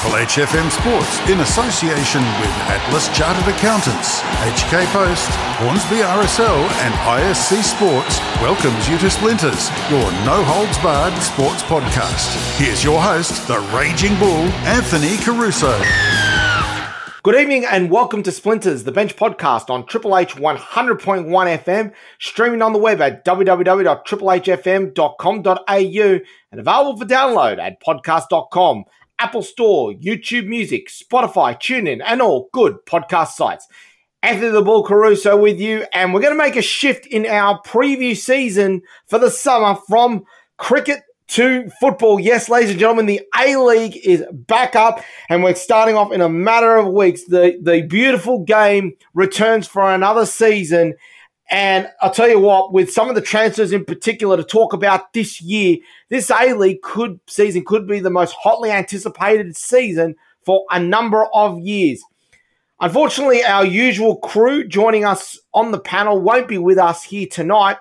Triple H FM Sports in association with Atlas Chartered Accountants, HK Post, Hornsby RSL, and ISC Sports welcomes you to Splinters, your no holds barred sports podcast. Here's your host, the Raging Bull, Anthony Caruso. Good evening and welcome to Splinters, the bench podcast on Triple H 100.1 FM, streaming on the web at www.triplehfm.com.au and available for download at podcast.com, Apple Store, YouTube Music, Spotify, TuneIn, and all good podcast sites. Anthony the Bull Caruso with you, and we're going to make a shift in our preview season for the summer from cricket to football. Yes, ladies and gentlemen, the A League is back up and we're starting off in a matter of weeks. The, the beautiful game returns for another season. And I'll tell you what, with some of the transfers in particular to talk about this year, this A League could season could be the most hotly anticipated season for a number of years. Unfortunately, our usual crew joining us on the panel won't be with us here tonight,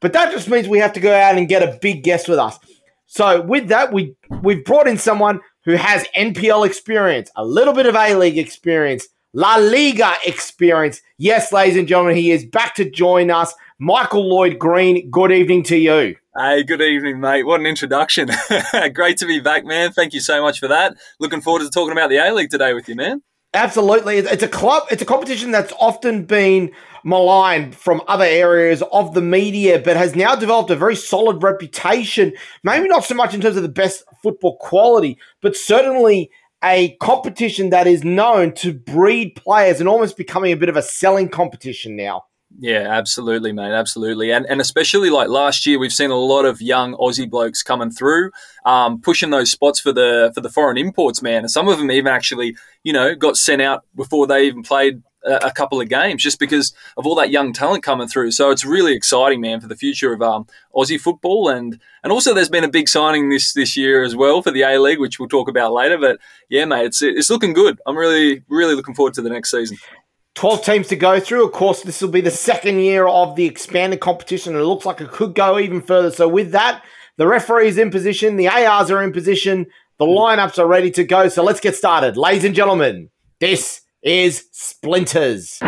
but that just means we have to go out and get a big guest with us. So with that, we we've brought in someone who has NPL experience, a little bit of A League experience, La Liga experience. Yes, ladies and gentlemen, he is back to join us. Michael Lloyd Green, good evening to you. Hey, good evening, mate. What an introduction. Great to be back, man. Thank you so much for that. Looking forward to talking about the A League today with you, man. Absolutely. It's a club, it's a competition that's often been maligned from other areas of the media, but has now developed a very solid reputation. Maybe not so much in terms of the best football quality, but certainly a competition that is known to breed players and almost becoming a bit of a selling competition now. Yeah, absolutely, mate. Absolutely. And and especially like last year, we've seen a lot of young Aussie blokes coming through, um, pushing those spots for the for the foreign imports, man. And some of them even actually, you know, got sent out before they even played a, couple of games, just because of all that young talent coming through. So it's really exciting, man, for the future of um, Aussie football. And and also, there's been a big signing this this year as well for the A League, which we'll talk about later. But yeah, mate, it's it's looking good. I'm really really looking forward to the next season. 12 teams to go through. Of course, this will be the second year of the expanded competition, it looks like it could go even further. So, with that, the referees in position, the ARs are in position, the lineups are ready to go. So, let's get started. Ladies and gentlemen, this is Splinters.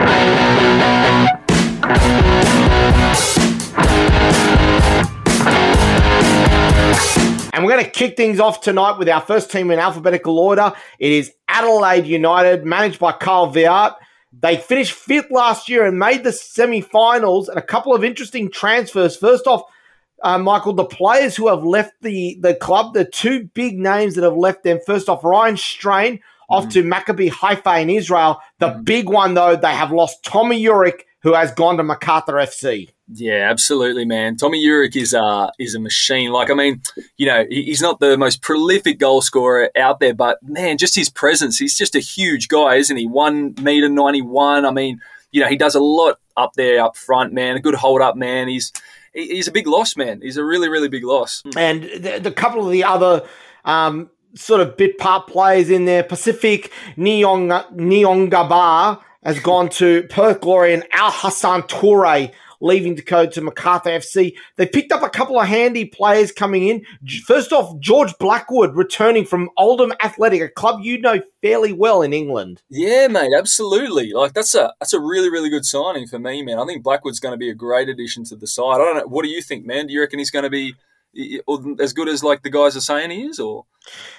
And we're going to kick things off tonight with our first team in alphabetical order. It is Adelaide United, managed by Carl Veart. They finished fifth last year and made the semi-finals. And a couple of interesting transfers. First off, uh, Michael, the players who have left the the club, the two big names that have left them. First off, Ryan Strain off mm. to Maccabi Haifa in Israel. The mm. big one though, they have lost Tommy Juric, who has gone to Macarthur FC. Yeah, absolutely, man. Tommy Juric is uh is a machine. Like, I mean, you know, he's not the most prolific goal scorer out there, but man, just his presence. He's just a huge guy, isn't he? One meter ninety one. I mean, you know, he does a lot up there up front, man. A good hold up, man. He's he's a big loss, man. He's a really, really big loss. And the, the couple of the other um, sort of bit part players in there, Pacific Neon Neongabar has gone to Perth Glory and Al Hassan Toure leaving to go to Macarthur FC. They picked up a couple of handy players coming in. First off, George Blackwood returning from Oldham Athletic, a club you know fairly well in England. Yeah, mate, absolutely. Like that's a that's a really really good signing for me, man. I think Blackwood's going to be a great addition to the side. I don't know. What do you think, man? Do you reckon he's going to be? As good as like the guys are saying he is, or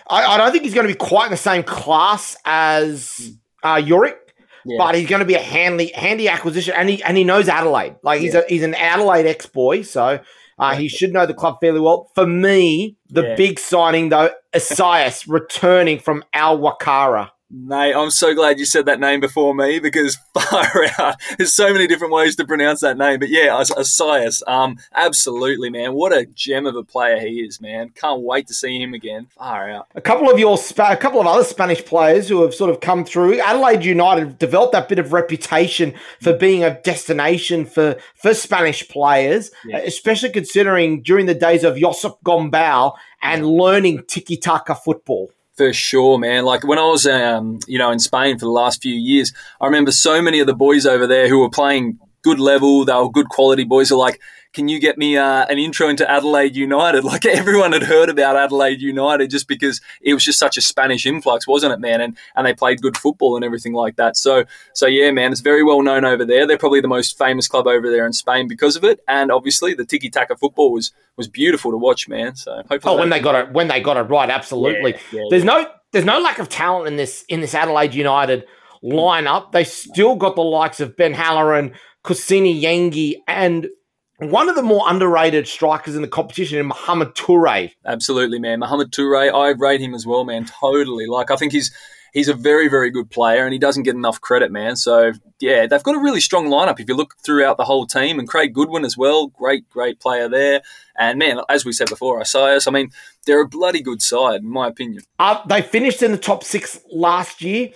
I, I don't think he's going to be quite in the same class as uh, Juric. Yeah. But he's going to be a handy handy acquisition, and he and he knows Adelaide. Like he's yeah. a he's an Adelaide ex boy, so uh, he should know the club fairly well. For me, the yeah. big signing though, Isaias returning from Al-Wakrah. Mate, I'm so glad you said that name before me because far out. There's so many different ways to pronounce that name. But yeah, Isaias, um, absolutely, man. What a gem of a player he is, man. Can't wait to see him again. Far out. A couple of your, a couple of other Spanish players who have sort of come through. Adelaide United developed that bit of reputation for being a destination for, for Spanish players, yeah. especially considering during the days of Josep Gombau and learning tiki-taka football. For sure, man. Like when I was, um, you know, in Spain for the last few years, I remember so many of the boys over there who were playing good level. They were good quality boys. Are like, can you get me uh, an intro into Adelaide United? Like everyone had heard about Adelaide United just because it was just such a Spanish influx, wasn't it, man? And and they played good football and everything like that. So so yeah, man, it's very well known over there. They're probably the most famous club over there in Spain because of it. And obviously, the tiki taka football was was beautiful to watch, man. So hopefully, oh, when they got it when they got it right, absolutely. Yeah, yeah, there's yeah. no there's no lack of talent in this in this Adelaide United lineup. They still got the likes of Ben Halloran, Kusini Yengi, and one of the more underrated strikers in the competition in Mohamed Toure. Absolutely, man. Mohamed Toure, I rate him as well, man. Totally. Like I think he's he's a very, very good player and he doesn't get enough credit, man. So, yeah, they've got a really strong lineup if you look throughout the whole team. And Craig Goodwin as well, great, great player there. And, man, as we said before, Isaias, I mean, they're a bloody good side, in my opinion. Uh, they finished in the top six last year.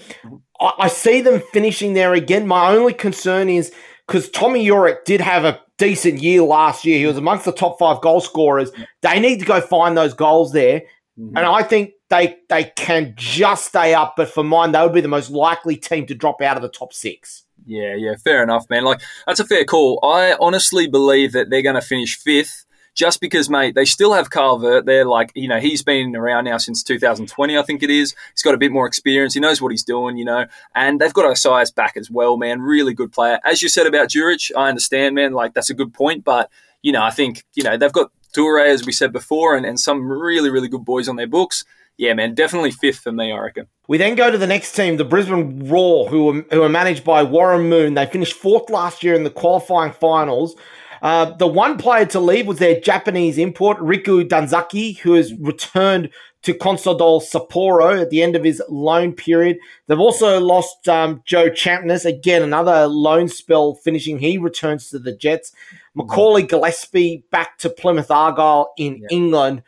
I, I see them finishing there again. My only concern is because Tommy Juric did have a decent year last year. He was amongst the top five goal scorers. They need to go find those goals there. Mm-hmm. And I think they they can just stay up, but for mine, they would be the most likely team to drop out of the top six. Yeah, yeah, fair enough, man. Like that's a fair call. I honestly believe that they're going to finish fifth. Just because, mate, they still have Carl Veart. They're like, you know, he's been around now since 2020, I think it is. He's got a bit more experience. He knows what he's doing, you know. And they've got Isaias back as well, man. Really good player. As you said about Juric, I understand, man. Like, that's a good point. But, you know, I think, you know, they've got Toure, as we said before, and, and some really, really good boys on their books yeah, man, definitely fifth for me, I reckon. We then go to the next team, the Brisbane Roar, who are, who are managed by Warren Moon. They finished fourth last year in the qualifying finals. Uh, the one player to leave was their Japanese import, Riku Danzaki, who has returned to Consadole Sapporo at the end of his loan period. They've also lost um, Joe Champness, again, another loan spell finishing. He returns to the Jets. Macaulay Gillespie back to Plymouth Argyle in yeah. England.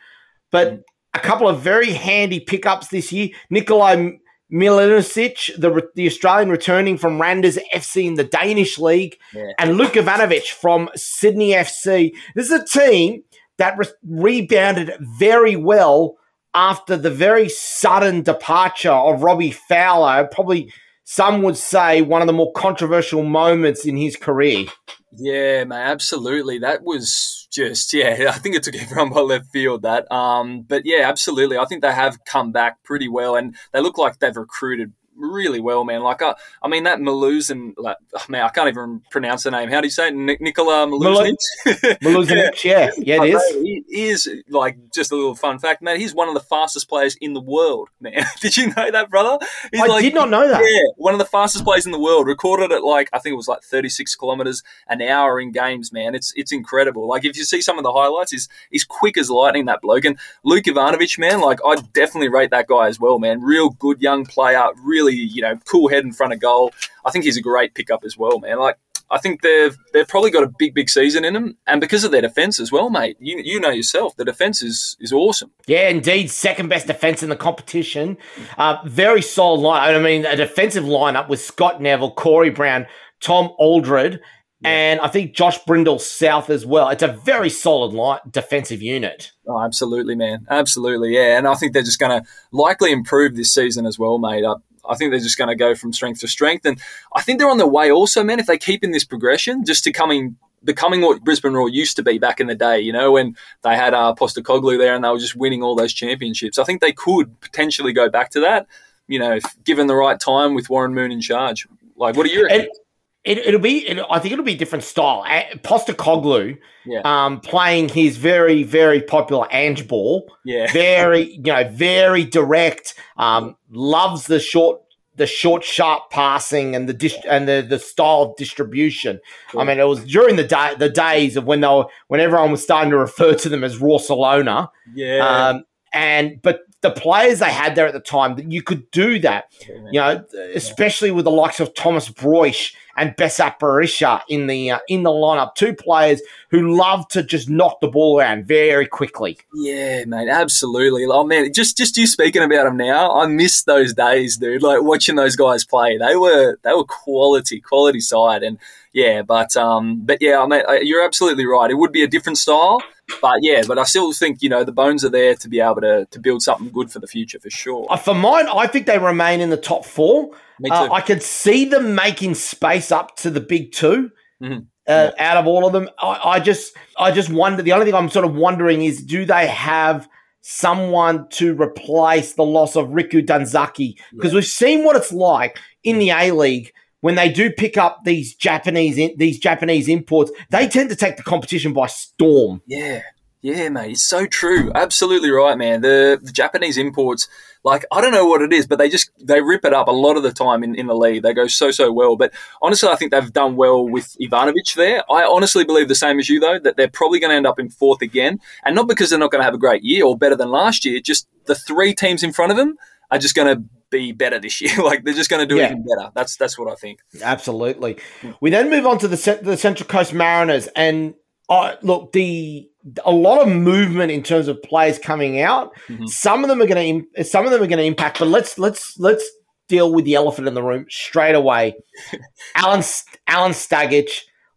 But mm a couple of very handy pickups this year. Nikolai Mileusnic, the, the Australian returning from Randers FC in the Danish league, yeah. and Luke Ivanovic from Sydney FC. This is a team that re- rebounded very well after the very sudden departure of Robbie Fowler. Probably some would say one of the more controversial moments in his career. Yeah, man, absolutely. That was just yeah. I think it took everyone by left field that. Um, but yeah, absolutely. I think they have come back pretty well, and they look like they've recruited really well, man. Like, I, I mean, that Maluzin, like, oh, man, I can't even pronounce the name. How do you say it? Nik- Nikola Maluznic? Maluznic, yeah. Yeah, it is. He is, like, just a little fun fact, man. He's one of the fastest players in the world, man. did you know that, brother? He's I like, did not know that. Yeah, one of the fastest players in the world. Recorded at, like, I think it was like 36 kilometers an hour in games, man. It's it's incredible. Like, if you see some of the highlights, he's, he's quick as lightning, that bloke. And Luke Ivanovic, man, like, I definitely rate that guy as well, man. Real good young player, really really, you know, cool head in front of goal. I think he's a great pickup as well, man. Like, I think they've they've probably got a big big season in them, and because of their defense as well, mate. You you know yourself, the defense is is awesome. Yeah, indeed, second best defense in the competition. Uh, very solid line. I mean, a defensive lineup with Scott Neville, Corey Brown, Tom Aldred, yeah. and I think Josh Brindle South as well. It's a very solid line, defensive unit. Oh, absolutely, man. Absolutely, yeah. And I think they're just going to likely improve this season as well, mate. Uh, I think they're just going to go from strength to strength. And I think they're on their way also, man, if they keep in this progression, just to coming becoming what Brisbane Roar used to be back in the day, you know, when they had uh, Postecoglou there and they were just winning all those championships. I think they could potentially go back to that, you know, if given the right time with Warren Moon in charge. Like, what are you reckon? It, will be. It, I think it'll be a different style. Postecoglou, yeah. um, playing his very, very popular Ange ball. Yeah, very, you know, very direct. Um, loves the short, the short, sharp passing and the dis- and the the style of distribution. I mean, it was during the day, the days of when they were, when everyone was starting to refer to them as Roarcelona. Yeah. Um, and but the players they had there at the time that you could do that, you know, especially with the likes of Thomas Broich and Besart Berisha in the uh, in the lineup, two players who love to just knock the ball around very quickly. Yeah, mate, absolutely. Oh man, just just you speaking about them now, I miss those days, dude. Like watching those guys play, they were they were quality, quality side, and yeah, but um, but yeah, I mean, you're absolutely right. It would be a different style but yeah, but I still think you know the bones are there to be able to to build something good for the future for sure. Uh, for mine, I think they remain in the top four. Me Uh, I could see them making space up to the big 2 mm-hmm. uh, out of all of them. I, I just, I just wonder. The only thing I'm sort of wondering is, do they have someone to replace the loss of Riku Danzaki? Because we've seen what it's like in the A League when they do pick up these Japanese these Japanese imports. They tend to take the competition by storm. Yeah. Yeah, mate, it's so true. Absolutely right, man. The, the Japanese imports, like I don't know what it is, but they just they rip it up a lot of the time in, in the league. They go so so well. But honestly, I think they've done well with Ivanovic there. I honestly believe the same as you though that they're probably going to end up in fourth again, and not because they're not going to have a great year or better than last year. Just the three teams in front of them are just going to be better this year. like they're just going to do yeah. even better. That's that's what I think. Absolutely. We then move on to the the Central Coast Mariners, and uh, look the a lot of movement in terms of players coming out. Mm-hmm. Some of them are going to some of them are going to impact, but let's let's let's deal with the elephant in the room straight away. Alen Alan Stajcic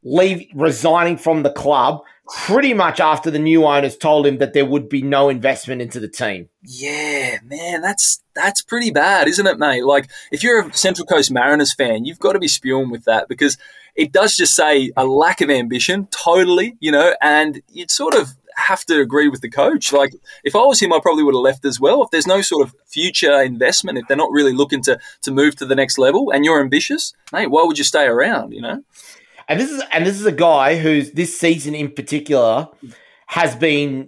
leave resigning from the club pretty much after the new owners told him that there would be no investment into the team. Yeah, man, that's that's pretty bad, isn't it, mate? Like if you're a Central Coast Mariners fan, you've got to be spewing with that because it does just say a lack of ambition, totally, you know, and you'd sort of have to agree with the coach. Like, if I was him, I probably would have left as well. If there's no sort of future investment, if they're not really looking to to move to the next level, and you're ambitious, mate, why would you stay around? You know. And this is and this is a guy who's this season in particular has been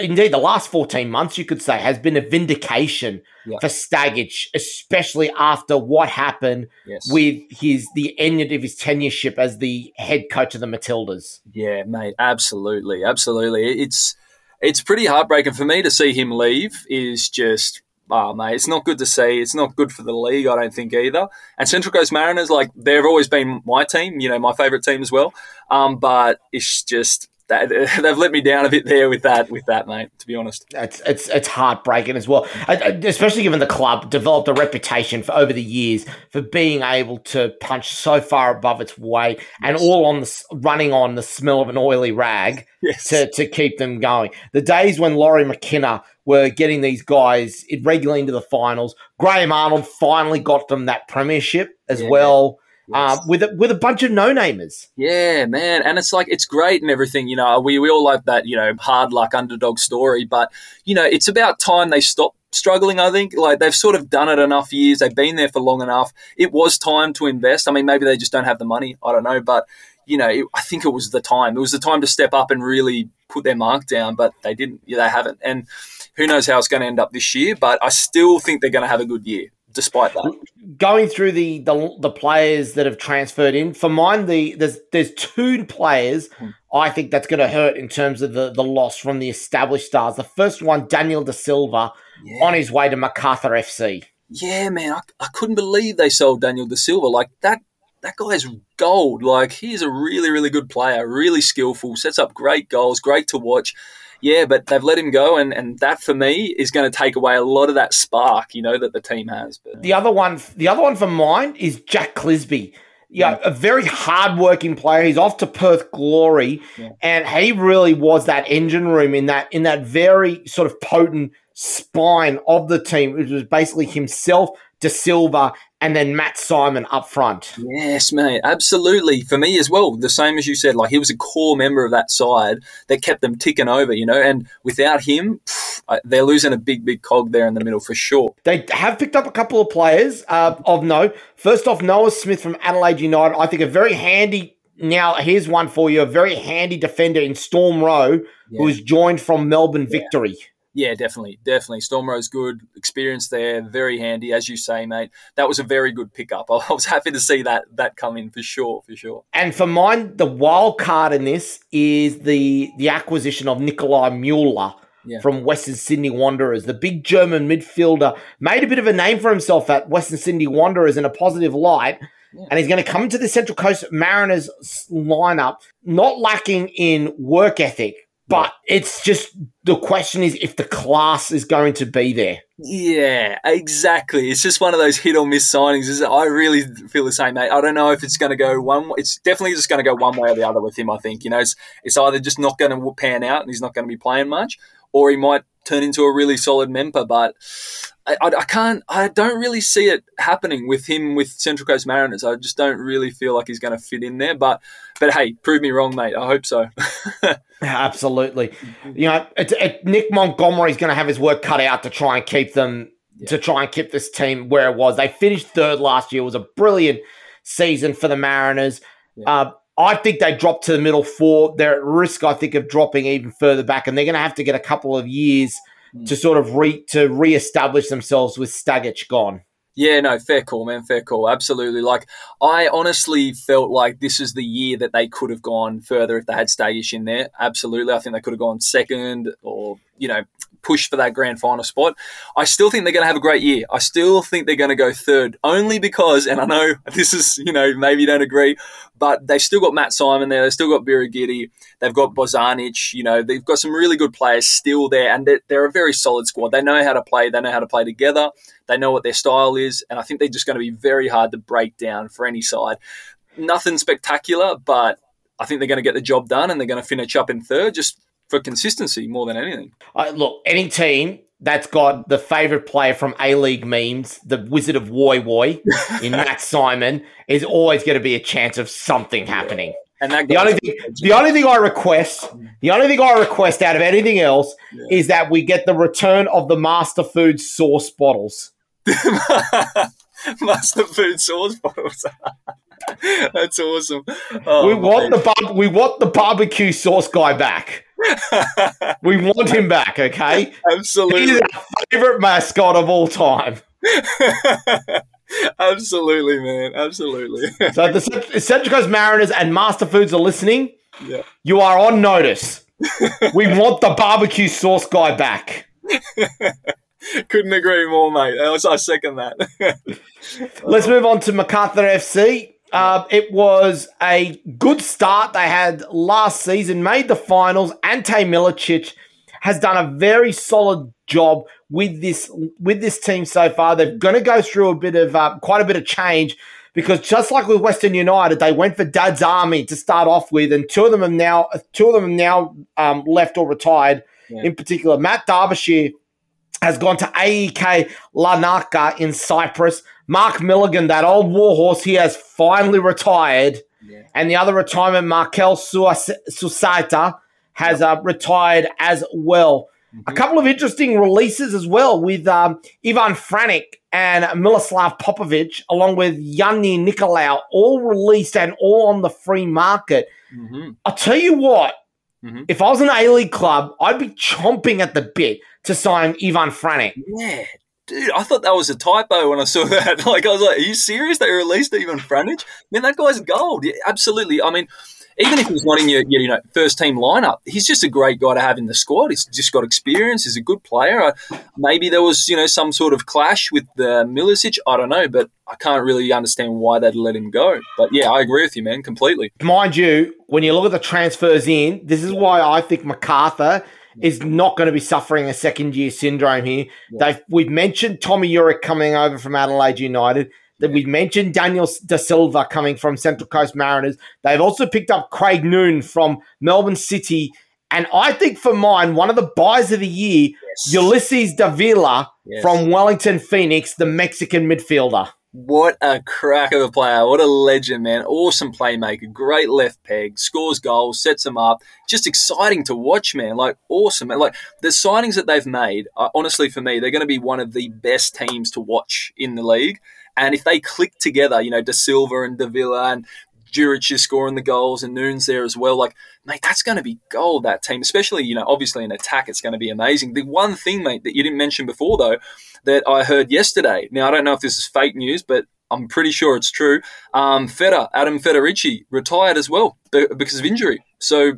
indeed the last 14 months you could say has been a vindication yeah. for Stajcic, especially after what happened yes. with his the end of his tenureship as the head coach of the Matildas. Yeah, mate, absolutely, absolutely. It's it's pretty heartbreaking for me to see him leave. Is just oh mate, it's not good to see. It's not good for the league, I don't think either. And Central Coast Mariners, like they've always been my team, you know, my favourite team as well. Um, but it's just that, they've let me down a bit there with that, with that, mate. To be honest, it's it's it's heartbreaking as well, especially given the club developed a reputation for over the years for being able to punch so far above its weight and all on the running on the smell of an oily rag yes. to to keep them going. The days when Lawrie McKinna were getting these guys regularly into the finals, Graham Arnold finally got them that premiership as yeah. well uh, with a, with a bunch of no namers. Yeah, man, and it's like it's great and everything. You know, we we all like that you know hard luck underdog story, but you know it's about time they stop struggling. I think like they've sort of done it enough years. They've been there for long enough. It was time to invest. I mean, maybe they just don't have the money. I don't know, but you know, it, I think it was the time. It was the time to step up and really put their mark down, but they didn't. Yeah, they haven't, and who knows how it's going to end up this year. But I still think they're going to have a good year despite that. Going through the, the, the players that have transferred in, for mine, the there's there's two players hmm. I think that's going to hurt in terms of the, the loss from the established stars. The first one, Daniel De Silva, yeah. on his way to Macarthur FC. Yeah, man, I, I couldn't believe they sold Daniel De Silva. Like that that guy's gold. Like he's a really, really good player, really skillful, sets up great goals, great to watch yeah, but they've let him go, and, and that for me is going to take away a lot of that spark, you know, that the team has. But the other one, the other one for mine is Jack Clisby. Yeah, mm. a very hardworking player. He's off to Perth Glory, yeah. and he really was that engine room in that in that very sort of potent spine of the team, which was basically himself, De Silva, and then Matt Simon up front. Yes, mate, absolutely. For me as well, the same as you said, like he was a core member of that side that kept them ticking over, you know, and without him, pff, they're losing a big, big cog there in the middle for sure. They have picked up a couple of players uh, of note. First off, Noah Smith from Adelaide United, I think a very handy now, here's one for you. A very handy defender in Storm Rowe, yeah. who is joined from Melbourne yeah. Victory. Yeah, definitely, definitely. Stormro's good, experience there, very handy, as you say, mate. That was a very good pickup. I was happy to see that that come in for sure, for sure. And for mine, the wild card in this is the the acquisition of Nikolai Mueller. Yeah. From Western Sydney Wanderers, the big German midfielder made a bit of a name for himself at Western Sydney Wanderers in a positive light, yeah. and he's going to come to the Central Coast Mariners lineup, not lacking in work ethic, but it's just the question is if the class is going to be there. Yeah, exactly. It's just one of those hit or miss signings. Is I really feel the same, mate. I don't know if it's going to go one. It's definitely just going to go one way or the other with him. I think you know it's, it's either just not going to pan out and he's not going to be playing much, or he might turn into a really solid member. But I, I, I, can't, I don't really see it happening with him with Central Coast Mariners. I just don't really feel like he's going to fit in there. But, but hey, prove me wrong, mate. I hope so. Absolutely. You know, it, it, Nick Montgomery's going to have his work cut out to try and keep them, yeah. to try and keep this team where it was. They finished third last year. It was a brilliant season for the Mariners. Yeah. Uh, I think they dropped to the middle four. They're at risk, I think, of dropping even further back, and they're going to have to get a couple of years – mm. to sort of re to reestablish themselves with Stajcic gone. Yeah, no, fair call, man. Fair call. Absolutely. Like, I honestly felt like this is the year that they could have gone further if they had Stajcic in there. Absolutely. I think they could have gone second or, you know, push for that grand final spot. I still think they're going to have a great year. I still think they're going to go third, only because, and I know this is, you know, maybe you don't agree, but they've still got Matt Simon there. They've still got Birighitti. They've got Bozanic. You know, they've got some really good players still there, and they're, they're a very solid squad. They know how to play. They know how to play together. They know what their style is, and I think they're just going to be very hard to break down for any side. Nothing spectacular, but I think they're going to get the job done, and they're going to finish up in third. Just for consistency more than anything. Uh, look, any team that's got the favourite player from A League memes, the Wizard of Woy Woy in Matt Simon, is always going to be a chance of something happening. And the only thing, the only thing I request, the only thing I request out of anything else yeah. is that we get the return of the Master Food sauce bottles. Master Food sauce bottles. That's awesome. Oh, we want the bar- we want the barbecue sauce guy back we want him back, okay? Absolutely. He's our favorite mascot of all time. Absolutely, man. Absolutely. so the Central Coast Mariners and Master Foods are listening. Yeah. You are on notice. we want the barbecue sauce guy back. Couldn't agree more, mate. I second that. Let's move on to Macarthur FC. Uh, it was a good start they had last season, made the finals. Ante Milicic has done a very solid job with this with this team so far. They're going to go through a bit of uh, quite a bit of change because just like with Western United, they went for Dad's Army to start off with, and two of them have now two of them now um, left or retired. Yeah. In particular, Matt Derbyshire has gone to AEK Larnaca in Cyprus. Mark Milligan, that old warhorse, he has finally retired. Yeah. And the other retirement, Markel Susaeta, has uh, retired as well. Mm-hmm. A couple of interesting releases as well with um, Ivan Franjic and Miloslav Popovic, along with Yanni Nicolau, all released and all on the free market. Mm-hmm. I'll tell you what, mm-hmm. if I was an A League club, I'd be chomping at the bit to sign Ivan Franjic. Yeah, dude, I thought that was a typo when I saw that. Like, I was like, are you serious? They released even Franjic? Man, that guy's gold. Yeah, absolutely. I mean, even if he's not in your, your, you know first team lineup, he's just a great guy to have in the squad. He's just got experience. He's a good player. Uh, maybe there was you know some sort of clash with the Milicic. I don't know, but I can't really understand why they'd let him go. But yeah, I agree with you, man, completely. Mind you, when you look at the transfers in, this is why I think Macarthur is not going to be suffering a second year syndrome here. Yeah. They've we've mentioned Tommy Juric coming over from Adelaide United. That we've mentioned Daniel De Silva coming from Central Coast Mariners. They've also picked up Craig Noone from Melbourne City. And I think for mine, one of the buys of the year, yes. Ulysses Davila yes. from Wellington Phoenix, the Mexican midfielder. What a crack of a player. What a legend, man. Awesome playmaker. Great left peg. Scores goals, sets them up. Just exciting to watch, man. Like, awesome. Like, the signings that they've made, uh, honestly, for me, they're going to be one of the best teams to watch in the league. And if they click together, you know, De Silva and Davila and Juric is scoring the goals and Noone's there as well. Like, mate, that's going to be gold, that team, especially, you know, obviously in attack, it's going to be amazing. The one thing, mate, that you didn't mention before, though, that I heard yesterday, now I don't know if this is fake news, but I'm pretty sure it's true. Um, Feder, Adam Federici, retired as well because of injury. So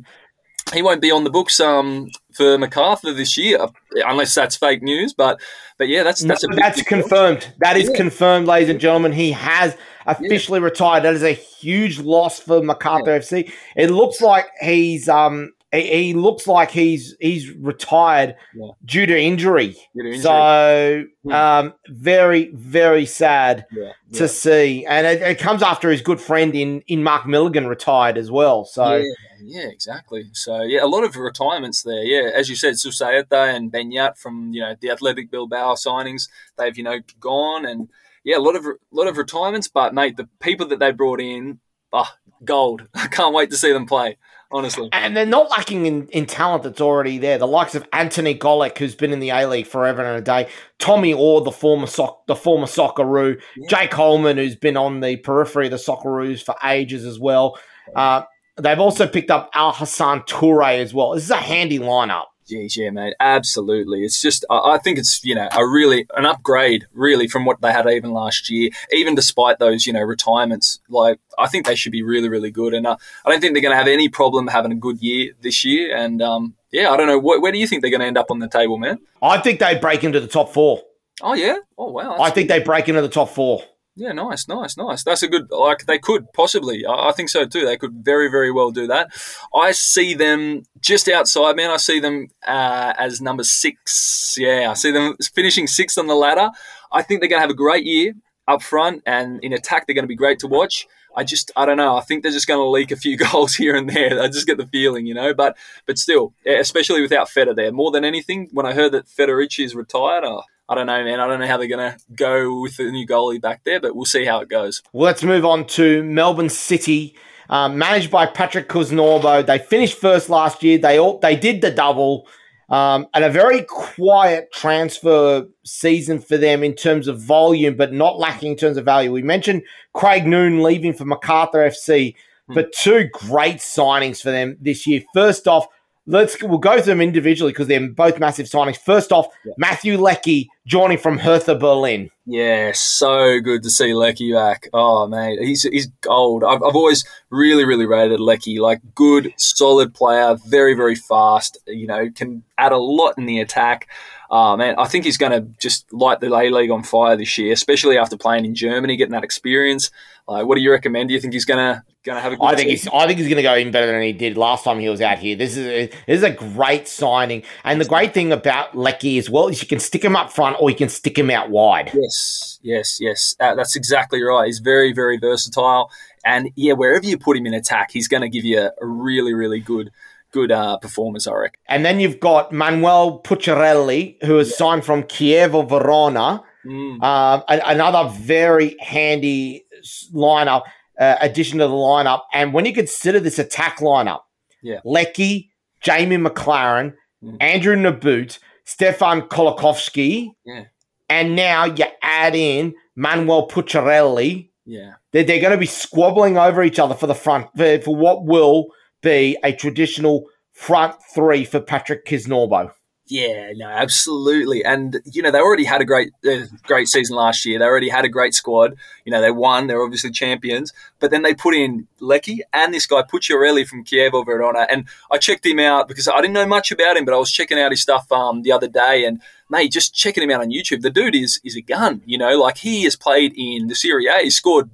he won't be on the books um, for Macarthur this year, unless that's fake news. But but yeah, that's that's, no, that's confirmed. That is yeah. confirmed, ladies and gentlemen. He has officially yeah. retired. That is a huge loss for Macarthur yeah. FC. It looks like he's um he, he looks like he's he's retired Yeah. due to injury. Due to injury. So Hmm. um, very very sad to see, and it, it comes after his good friend in in Mark Milligan retired as well. So yeah, yeah, exactly. So yeah, a lot of retirements there. Yeah, as you said, Susaeta and Beñat from you know the Athletic Bilbao signings, they've you know gone, and yeah, a lot of a lot of retirements. But mate, the people that they brought in, ah, gold. I can't wait to see them play. Honestly, And they're not lacking in, in talent that's already there. The likes of Antony Golec, who's been in the A League forever and a day, Tommy Oar, the former soc- the former Socceroo, Yeah. Jake Holman, who's been on the periphery of the Socceroos for ages as well. Uh, they've also picked up Al Hassan Toure as well. This is a handy lineup. Jeez, yeah, mate, absolutely. It's just, I, I think it's you know a really an upgrade, really, from what they had even last year. Even despite those you know retirements, like I think they should be really, really good. And uh, I don't think they're going to have any problem having a good year this year. And um, yeah, I don't know. Wh- where do you think they're going to end up on the table, man? I think they break into the top four. Oh yeah. Oh wow. I think they break into the top four. Yeah, nice, nice, nice. That's a good. Like they could possibly. I, I think so too. They could very, very well do that. I see them just outside, man. I see them uh, as number six. Yeah, I see them finishing sixth on the ladder. I think they're going to have a great year up front, and in attack, they're going to be great to watch. I just, I don't know. I think they're just going to leak a few goals here and there. I just get the feeling, you know. But, but still, especially without Feder there, more than anything, when I heard that Federici is retired, oh, I don't know, man. I don't know how they're going to go with the new goalie back there, but we'll see how it goes. Well, let's move on to Melbourne City, um, managed by Patrick Kisnorbo. They finished first last year. They all they did the double, um, and a very quiet transfer season for them in terms of volume, but not lacking in terms of value. We mentioned Craig Noone leaving for Macarthur FC, Hmm. but two great signings for them this year. First off. Let's we'll go through them individually because they're both massive signings. First off, Yeah. Matthew Leckie joining from Hertha Berlin. Yeah, so good to see Leckie back. Oh, mate, he's he's gold. I've, I've always really, really rated Leckie. Like, good, solid player, very, very fast. You know, can add a lot in the attack. Oh, man, I think he's going to just light the A League on fire this year, especially after playing in Germany, getting that experience. Like, what do you recommend? Do you think he's going to going to have a good I think season? he's I think he's going to go even better than he did last time he was out here. This is a, this is a great signing, and the great thing about Leckie as well is you can stick him up front or you can stick him out wide. Yes, yes, yes. Uh, that's exactly right. He's very, very versatile, and yeah, wherever you put him in attack, he's going to give you a, a really, really good, good uh, performance. I reckon. And then you've got Manuel Pucciarelli, who has signed from Chievo Verona. Mm. A- another very handy lineup uh, addition to the lineup. And when you consider this attack lineup, Yeah. Leckie, Jamie Maclaren, Mm. Andrew Nabbout, Stefan Colakovski, Yeah. and now you add in Manuel Pucciarelli. Yeah, They're, they're going to be squabbling over each other for the front for, for what will be a traditional front three for Patrick Kisnorbo. Yeah, no, absolutely. And you know, they already had a great, uh, great season last year. They already had a great squad. You know, they won. They're obviously champions. But then they put in Leckie and this guy Pucciarelli from Chievo Verona, and I checked him out because I didn't know much about him, but I was checking out his stuff um, the other day, and mate, just checking him out on YouTube, the dude is is a gun. You know, like he has played in the Serie A. He scored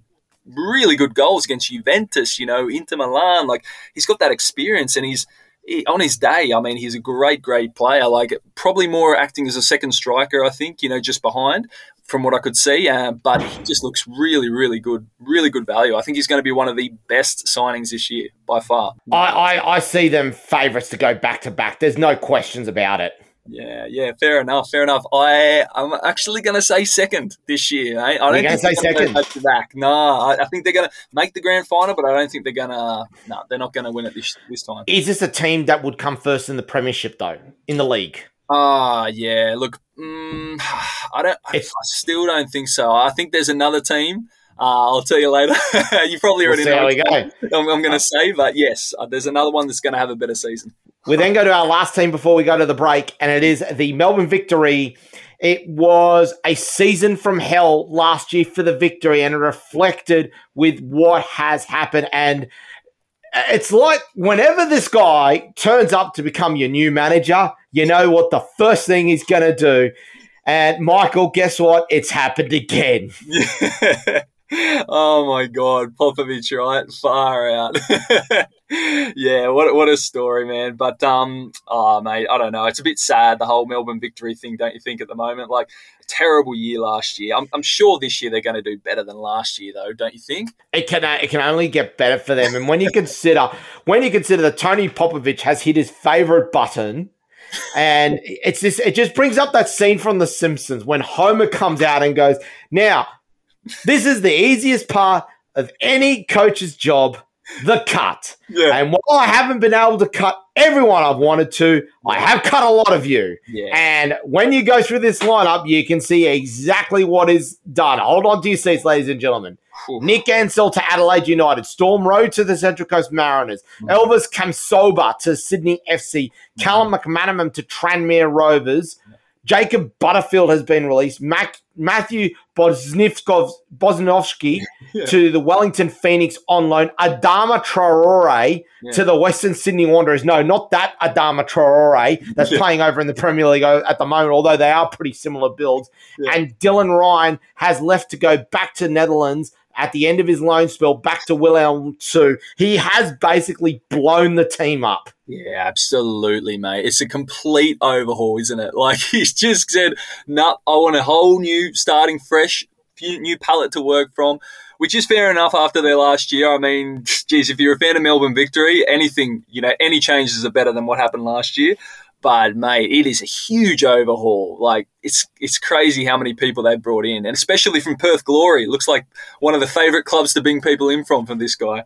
really good goals against Juventus. You know, Inter Milan. Like he's got that experience, and he's he, on his day. I mean, he's a great, great player. Like probably more acting as a second striker. I think you know, just behind. From what I could see, uh, but he just looks really, really good, really good value. I think he's going to be one of the best signings this year by far. I, I, I see them favourites to go back to back. There's no questions about it. Yeah, yeah, fair enough, fair enough. I I'm actually going to say second this year. Eh? I don't You're gonna think say they're gonna second? go back. No, I, I think they're going to make the grand final, but I don't think they're going to. No, they're not going to win it this this time. Is this a team that would come first in the premiership though, in the league? Ah, yeah. Look, mm, I don't. I, I still don't think so. I think there's another team. Uh, I'll tell you later. you probably We'll already see know. how we go. I'm, I'm going to say, but yes, uh, there's another one that's going to have a better season. We then go to our last team before we go to the break, and it is the Melbourne Victory. It was a season from hell last year for the Victory, and it reflected with what has happened. And it's like whenever this guy turns up to become your new manager, you know what the first thing he's going to do. And Michael, guess what? It's happened again. oh my god, Popovic, right? Far out. yeah, what what a story, man. But um, oh mate, I don't know. It's a bit sad the whole Melbourne victory thing, don't you think? At the moment, like terrible year last year. I'm, I'm sure this year they're going to do better than last year, though, don't you think? It can it can only get better for them. And when you consider when you consider that Tony Popovic has hit his favorite button. And it's this it just brings up that scene from The Simpsons when Homer comes out and goes, Now, this is the easiest part of any coach's job the cut. Yeah. And while I haven't been able to cut everyone I've wanted to, I have cut a lot of you. Yeah. And when you go through this lineup, you can see exactly what is done. Hold on to your seats, ladies and gentlemen. Nick Ansell to Adelaide United, Storm Road to the Central Coast Mariners, mm. Elvis Kamsoba to Sydney FC, mm. Callum McManaman to Tranmere Rovers, Jacob Butterfield has been released. Mac, Matthew Bosnowski yeah. to the Wellington Phoenix on loan. Adama Traore yeah. to the Western Sydney Wanderers. No, not that Adama Traore that's yeah. playing over in the Premier League at the moment, although they are pretty similar builds. And Dylan Ryan has left to go back to Netherlands at the end of his loan spell back to Willem II. He has basically blown the team up. Yeah, absolutely, mate. It's a complete overhaul, isn't it? Like he's just said, "No, nah, I want a whole new, starting fresh, new palette to work from." Which is fair enough after their last year. I mean, geez, if you're a fan of Melbourne victory, anything, you know, any changes are better than what happened last year. But mate, it is a huge overhaul. Like it's it's crazy how many people they've brought in, and especially from Perth Glory. It looks like one of the favourite clubs to bring people in from from this guy.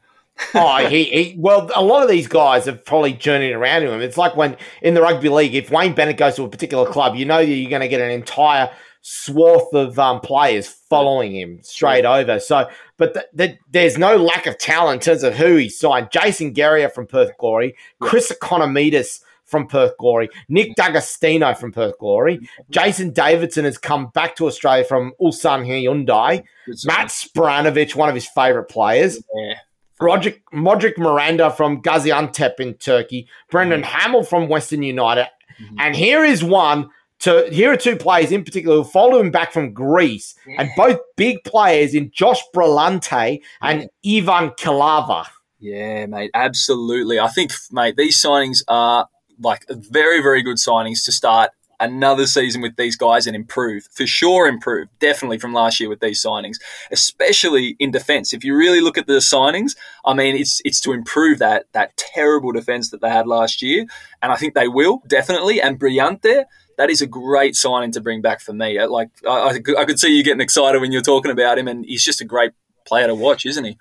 oh, he, he, well, a lot of these guys have probably journeyed around him. It's like when in the rugby league, if Wayne Bennett goes to a particular club, you know that you're going to get an entire swath of um, players following him straight yeah. over. So, but th- th- there's no lack of talent in terms of who he signed. Jason Geria from Perth Glory, Chris Ikonomidis from Perth Glory, Nick D'Agostino from Perth Glory, Jason Davidson has come back to Australia from Ulsan Hyundai, Matt Spiranovic, one of his favourite players. Yeah. Roger, Modric Miranda from Gaziantep in Turkey, Brendan mm. Hamill from Western United, mm-hmm. and here is one to here are two players in particular who followed him back from Greece, yeah. and both big players in Josh Brillante and yeah. Ivan Kalava. Yeah, mate, absolutely. I think, mate, these signings are like very, very good signings to start another season with these guys and improve for sure improve definitely from last year with these signings especially in defense. If you really look at the signings i mean it's it's to improve that that terrible defense that they had last year and i think they will definitely and brillante that is a great signing to bring back for me. Uh, like I, I could see you getting excited when you're talking about him and he's just a great player to watch isn't he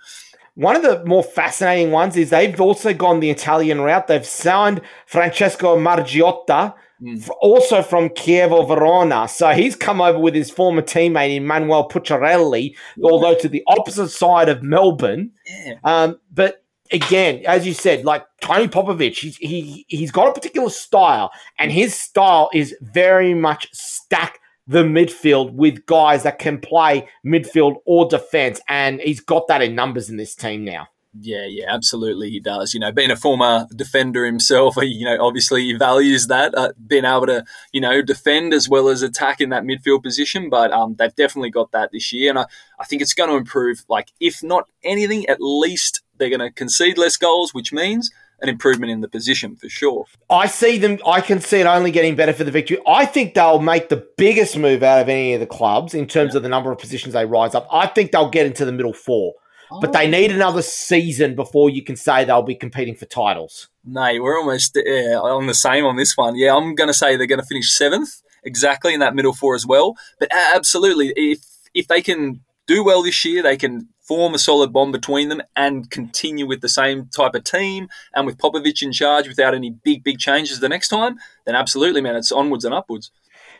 one of the more fascinating ones is they've also gone the Italian route. They've signed Francesco Margiotta, mm. also from Chievo Verona. So he's come over with his former teammate Emmanuel Pucciarelli, yeah. although to the opposite side of Melbourne. Yeah. Um, but again, as you said, like Tony Popovic, he's, he, he's got a particular style, and his style is very much stacked the midfield with guys that can play midfield or defense. And he's got that in numbers in this team now. Yeah, yeah, absolutely, he does. You know, being a former defender himself, you know, obviously he values that, uh, being able to, you know, defend as well as attack in that midfield position. But um, they've definitely got that this year, and I, I think it's going to improve. Like, if not anything, at least they're going to concede less goals, which means an improvement in the position for sure. I see them. I can see it only getting better for the victory. I think they'll make the biggest move out of any of the clubs in terms yeah. of the number of positions they rise up. I think they'll get into the middle four. Oh. But they oh. need another season before you can say they'll be competing for titles. No, we're almost yeah, on the same on this one. Yeah, I'm going to say they're going to finish seventh exactly in that middle four as well. But absolutely, if if they can do well this year, they can form a solid bond between them and continue with the same type of team and with Popovic in charge without any big, big changes the next time, then absolutely, man, it's onwards and upwards.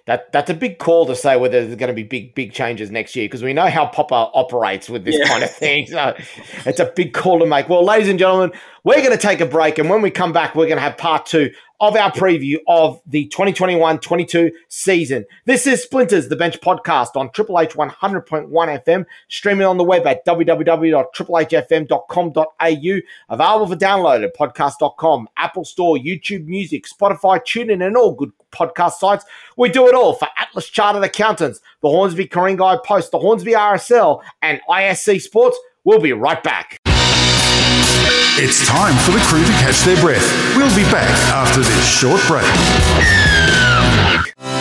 That that's a big call to say whether there's going to be big big changes next year because we know how Popper operates with this yeah. kind of thing. So it's a big call to make. Well, ladies and gentlemen, We're going to take a break. And when we come back, we're going to have part two of our preview of the 2021-22 season. This is Splinters, the Bench podcast on Triple H 100.1 FM, streaming on the web at www.triplehfm.com.au, available for download at podcast.com, Apple Store, YouTube Music, Spotify, TuneIn, and all good podcast sites. We do it all for Atlas Chartered Accountants, the Hornsby Ku-ring-gai Post, the Hornsby RSL, and ISC Sports. We'll be right back. It's time for the crew to catch their breath. We'll be back after this short break.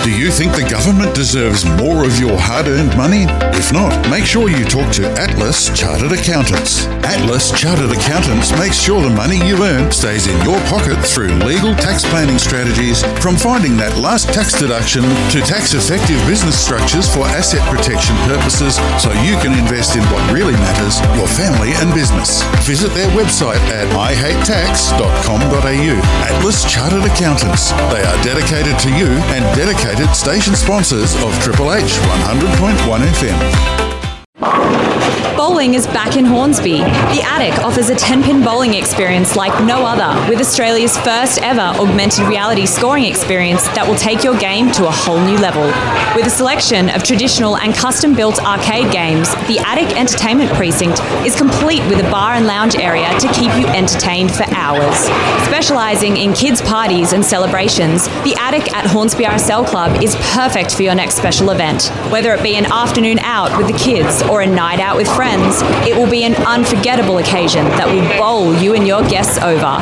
Do you think the government deserves more of your hard earned money? If not, make sure you talk to Atlas Chartered Accountants. Atlas Chartered Accountants makes sure the money you earn stays in your pocket through legal tax planning strategies, from finding that last tax deduction to tax effective business structures for asset protection purposes so you can invest in what really matters your family and business. Visit their website at ihatetax.com.au. Atlas Chartered Accountants. They are dedicated to you and dedicated station sponsors of Triple H 100.1 FM. Bowling is back in Hornsby. The Attic offers a 10 pin bowling experience like no other, with Australia's first ever augmented reality scoring experience that will take your game to a whole new level. With a selection of traditional and custom built arcade games, the Attic Entertainment Precinct is complete with a bar and lounge area to keep you entertained for hours. Specialising in kids' parties and celebrations, the Attic at Hornsby RSL Club is perfect for your next special event. Whether it be an afternoon out with the kids or a night out with friends, it will be an unforgettable occasion that will bowl you and your guests over.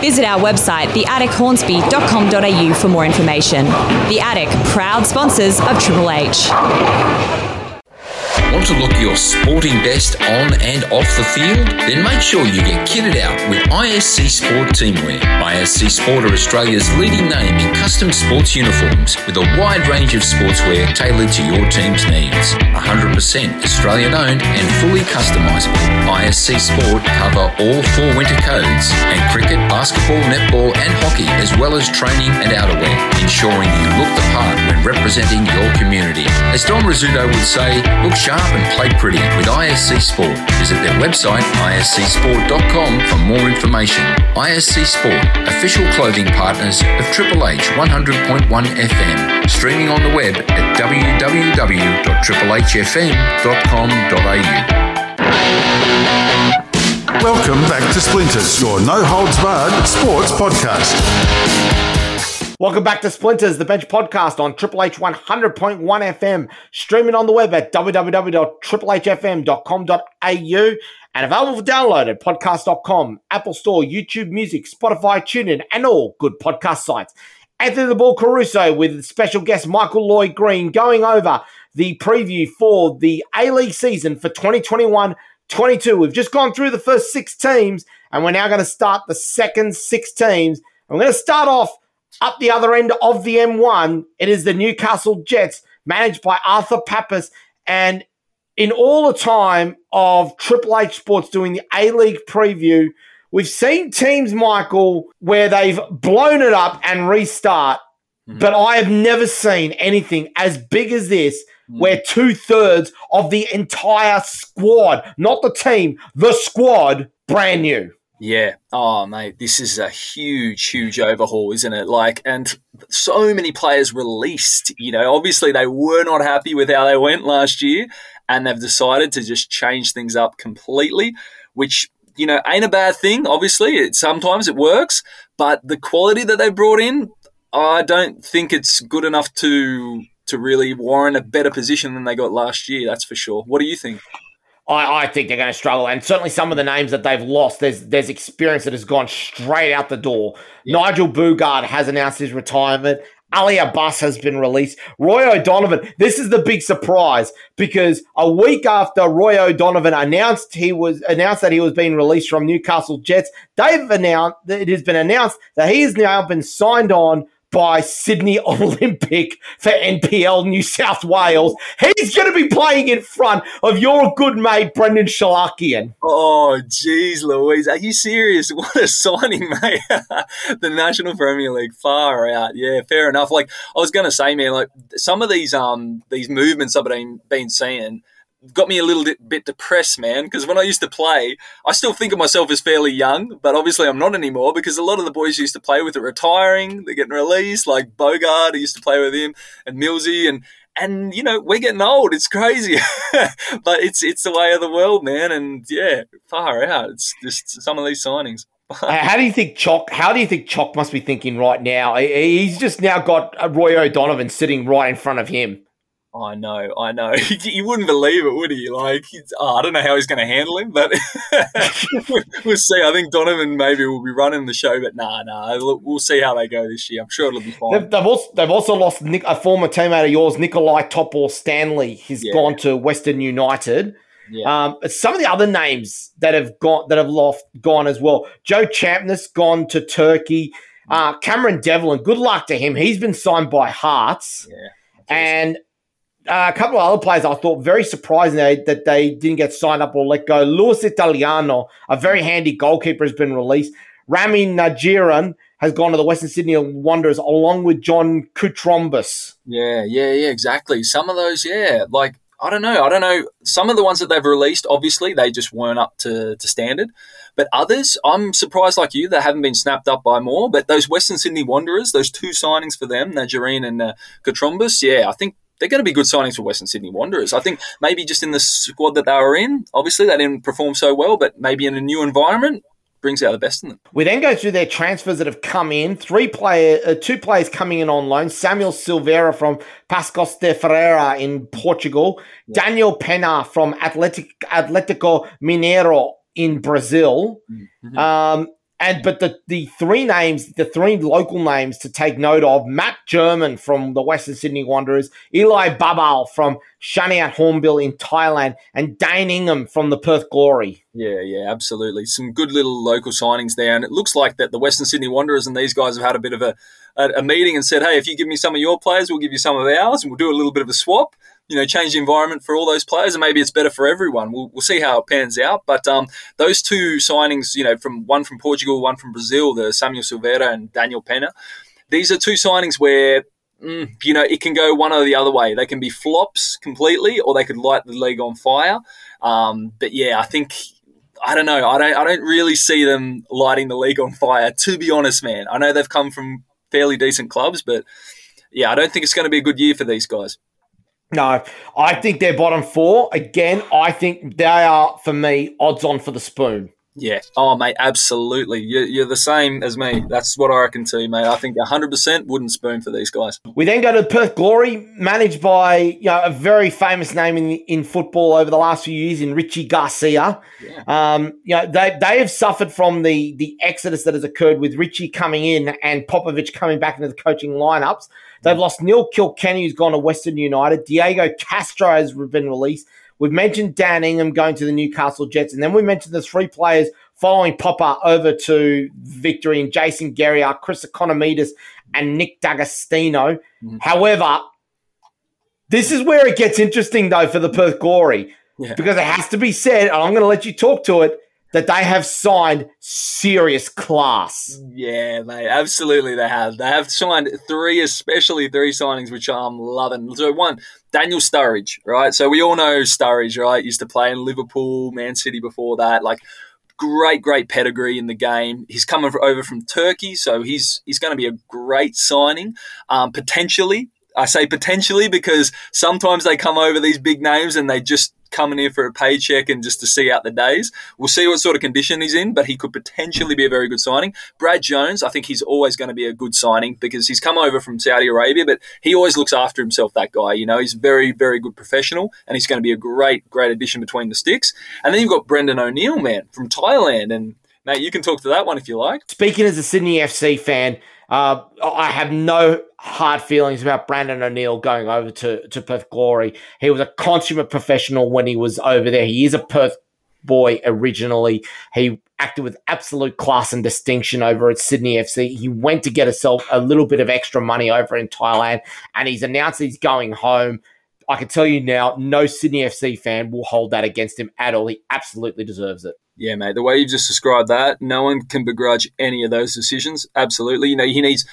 Visit our website, theattichornsby.com.au for more information. The Attic, proud sponsors of Triple H. Want to look your sporting best on and off the field? Then make sure you get kitted out with ISC Sport Teamwear. ISC Sport are Australia's leading name in custom sports uniforms with a wide range of sportswear tailored to your team's needs. 100% Australian owned and fully customisable. ISC Sport cover all four winter codes and cricket, basketball, netball, and hockey, as well as training and outerwear, ensuring you look the part when representing your community. As Don Rizzuto would say, look sharp and play pretty with ISC Sport. Visit their website, iscsport.com, for more information. ISC Sport, official clothing partners of Triple H 100.1 FM. Streaming on the web at www.triplehfm.com.au. Welcome back to Splinters, your no holds barred sports podcast. Welcome back to Splinters, the Bench podcast on Triple H 100.1 FM, streaming on the web at www.triplehfm.com.au and available for download at podcast.com, Apple Store, YouTube Music, Spotify, TuneIn, and all good podcast sites. Anthony the Ball Caruso with special guest Michael Lloyd Green going over the preview for the A League season for 2021 22. We've just gone through the first six teams, and we're now going to start the second six teams. We're going to start off up the other end of the M1, it is the Newcastle Jets, managed by Arthur Papas. And in all the time of Triple H Sports doing the A League preview, we've seen teams, Michael, where they've blown it up and restart. Mm-hmm. But I have never seen anything as big as this, mm-hmm. where two thirds of the entire squad, not the team, the squad, brand new. Yeah. Oh, mate, this is a huge, huge overhaul, isn't it? Like, and so many players released. You know, obviously they were not happy with how they went last year, and they've decided to just change things up completely, which you know ain't a bad thing. Obviously, it, sometimes it works, but the quality that they brought in, I don't think it's good enough to to really warrant a better position than they got last year. That's for sure. What do you think? I, I think they're going to struggle, and certainly some of the names that they've lost, there's there's experience that has gone straight out the door. Yeah. Nigel Boogaard has announced his retirement. Ali Abbas has been released. Roy O'Donovan, this is the big surprise because a week after Roy O'Donovan announced he was announced that he was being released from Newcastle Jets, they've announced that it has been announced that he has now been signed on by Sydney Olympic for NPL New South Wales. He's going to be playing in front of your good mate, Brendan Shalakian. Oh, jeez, Louise. Are you serious? What a signing, mate. the National Premier League, far out. Yeah, fair enough. Like, I was going to say, man, like, some of these um these movements I've been, been seeing, got me a little bit, depressed, man. Because when I used to play, I still think of myself as fairly young, but obviously I'm not anymore because a lot of the boys used to play with are retiring, they're getting released. Like Boogaard, I used to play with him, and Millsy, and and you know we're getting old. It's crazy, but it's it's the way of the world, man. And yeah, far out. It's just some of these signings. Uh, how do you think Chock? How do you think Chock must be thinking right now? He's just now got uh, Roy O'Donovan sitting right in front of him. I know, I know. you wouldn't believe it, would he? Like, oh, I don't know how he's going to handle him, but we'll see. I think Donovan maybe will be running the show, but nah, nah. We'll see how they go this year. I'm sure it'll be fine. They've, they've also, they've also lost Nick, a former teammate of yours, Nikolai Topor Stanley. He's yeah. gone to Western United. Yeah. Um, some of the other names that have gone that have lost gone as well. Joe Champness gone to Turkey. Uh, Cameron Devlin, good luck to him. He's been signed by Hearts. Yeah. And uh, a couple of other players I thought very surprising that they didn't get signed up or let go. Lewis Italiano, a very handy goalkeeper, has been released. Rami Najjarine has gone to the Western Sydney Wanderers along with John Koutroumbis. Yeah, yeah, yeah, exactly. Some of those, yeah, like I don't know. I don't know. Some of the ones that they've released, obviously, they just weren't up to, to standard. But others, I'm surprised like you, they haven't been snapped up by more. But those Western Sydney Wanderers, those two signings for them, Najjarine and uh, Koutroumbis, yeah, I think they're going to be good signings for Western Sydney Wanderers. I think maybe just in the squad that they were in, obviously they didn't perform so well, but maybe in a new environment brings out the best in them. We then go through their transfers that have come in. Three player, uh, two players coming in on loan. Samuel Silveira from Paços de Ferreira in Portugal. Yeah. Daniel Penha from Atletic, Atletico Mineiro in Brazil. Mm-hmm. Um, and but the the three names, the three local names to take note of: Matt German from the Western Sydney Wanderers, Eli Babalj from Chainat Hornbill in Thailand, and Dane Ingham from the Perth Glory. Yeah, yeah, absolutely. Some good little local signings there, and it looks like that the Western Sydney Wanderers and these guys have had a bit of a, a, a meeting and said, "Hey, if you give me some of your players, we'll give you some of ours, and we'll do a little bit of a swap." You know, change the environment for all those players, and maybe it's better for everyone. We'll, we'll see how it pans out. But um, those two signings, you know, from one from Portugal, one from Brazil, the Samuel Silveira and Daniel Penha, these are two signings where mm, you know, it can go one or the other way. They can be flops completely, or they could light the league on fire. Um, but yeah, I think I don't know. I don't. I don't really see them lighting the league on fire. To be honest, man, I know they've come from fairly decent clubs, but yeah, I don't think it's going to be a good year for these guys. No, I think they're bottom four. Again, I think they are, for me, odds on for the spoon. Yeah. Oh, mate, absolutely. You're, you're, the same as me. That's what I reckon too, mate. I think 100% wooden spoon for these guys. We then go to Perth Glory, managed by you know, a very famous name in in football over the last few years in Richie Garcia. Yeah. Um, you know, they, they have suffered from the, the exodus that has occurred with Richie coming in and Popovic coming back into the coaching lineups. They've lost Neil Kilkenny, who's gone to Western United. Diego Castro has been released. We've mentioned Dan Ingham going to the Newcastle Jets, and then we mentioned the three players following Popper over to victory and Jason Geria, Chris Ikonomidis, and Nick D'Agostino. Mm-hmm. However, this is where it gets interesting, though, for the Perth Glory, yeah. because it has to be said, and I'm going to let you talk to it that they have signed serious class. Yeah, mate, absolutely they have. They have signed three, especially three signings, which I'm loving. So one, Daniel Sturridge, right? So we all know Sturridge, right? Used to play in Liverpool, Man City before that. Like great, great pedigree in the game. He's coming over from Turkey, so he's he's going to be a great signing. Um, potentially, I say potentially because sometimes they come over these big names and they just coming here for a paycheck and just to see out the days. We'll see what sort of condition he's in, but he could potentially be a very good signing. Brad Jones, I think he's always going to be a good signing because he's come over from Saudi Arabia, but he always looks after himself, that guy. You know, he's very, very good professional and he's going to be a great, great addition between the sticks. And then you've got Brandon O'Neill, man, from Thailand. And Mate, you can talk to that one if you like. Speaking as a Sydney FC fan, uh, I have no hard feelings about Brandon O'Neill going over to, to Perth Glory. He was a consummate professional when he was over there. He is a Perth boy originally. He acted with absolute class and distinction over at Sydney FC. He went to get himself a little bit of extra money over in Thailand, and he's announced he's going home. I can tell you now, no Sydney FC fan will hold that against him at all. He absolutely deserves it. Yeah, mate. The way you've just described that, no one can begrudge any of those decisions. Absolutely. You know, he needs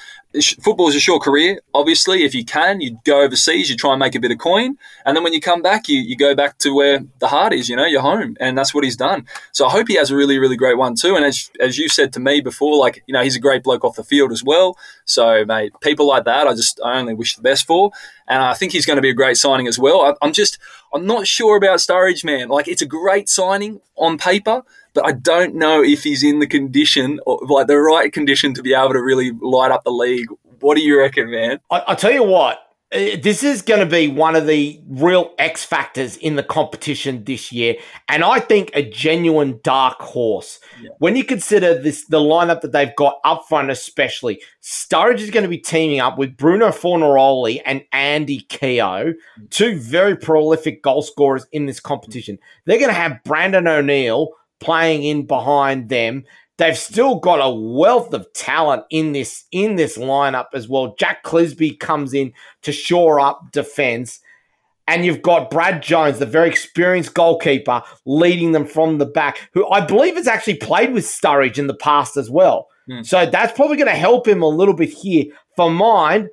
football is a short career. Obviously, if you can, you go overseas, you try and make a bit of coin, and then when you come back, you, you go back to where the heart is. You know, your home, and that's what he's done. So I hope he has a really, really great one too. And as as you said to me before, like you know, he's a great bloke off the field as well. So, mate, people like that, I just I only wish the best for, and I think he's going to be a great signing as well. I, I'm just I'm not sure about Sturridge, man. Like it's a great signing on paper but I don't know if he's in the condition, or, like the right condition, to be able to really light up the league. What do you reckon, man? I, I tell you what, Uh, this is going to be one of the real X factors in the competition this year, and I think a genuine dark horse. Yeah. When you consider this, the lineup that they've got up front, especially Sturridge is going to be teaming up with Bruno Fornaroli and Andy Keogh, mm. two very prolific goal scorers in this competition. They're going to have Brandon O'Neill playing in behind them. They've still got a wealth of talent in this in this lineup as well. Jack Clisby comes in to shore up defense. And you've got Brad Jones, the very experienced goalkeeper, leading them from the back, who I believe has actually played with Sturridge in the past as well. Mm. So that's probably going to help him a little bit here. For mine,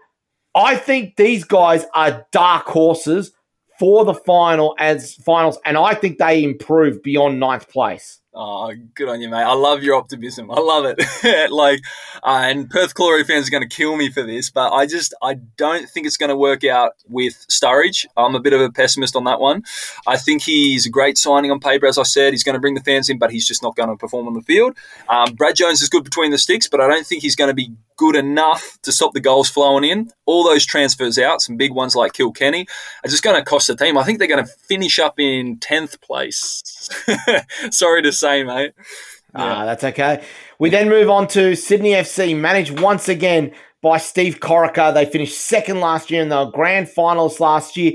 I think these guys are dark horses for the final as finals, and I think they improve beyond ninth place. Oh, good on you, mate. I love your optimism. I love it. like, uh, and Perth Glory fans are going to kill me for this, but I just, I don't think it's going to work out with Sturridge. I'm a bit of a pessimist on that one. I think he's a great signing on paper, as I said. He's going to bring the fans in, but he's just not going to perform on the field. Um, Brad Jones is good between the sticks, but I don't think he's going to be good enough to stop the goals flowing in. All those transfers out, some big ones like Kilkenny, are just going to cost the team. I think they're going to finish up in 10th place. Sorry to say, mate. Ah, that's okay. We then move on to Sydney FC, managed once again by Steve Corica. They finished second last year in the grand finals last year.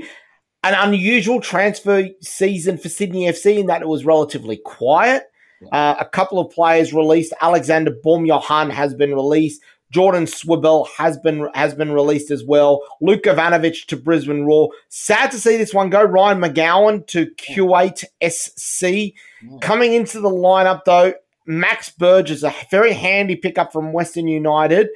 An unusual transfer season for Sydney FC in that it was relatively quiet. Uh, a couple of players released. Alexander Baumjohann has been released. Jordan Swibel has been has been released as well. Luke Ivanovic to Brisbane Roar. Sad to see this one go. Ryan McGowan to Kuwait SC. Coming into the lineup though, Max Burgess, a very handy pickup from Western United.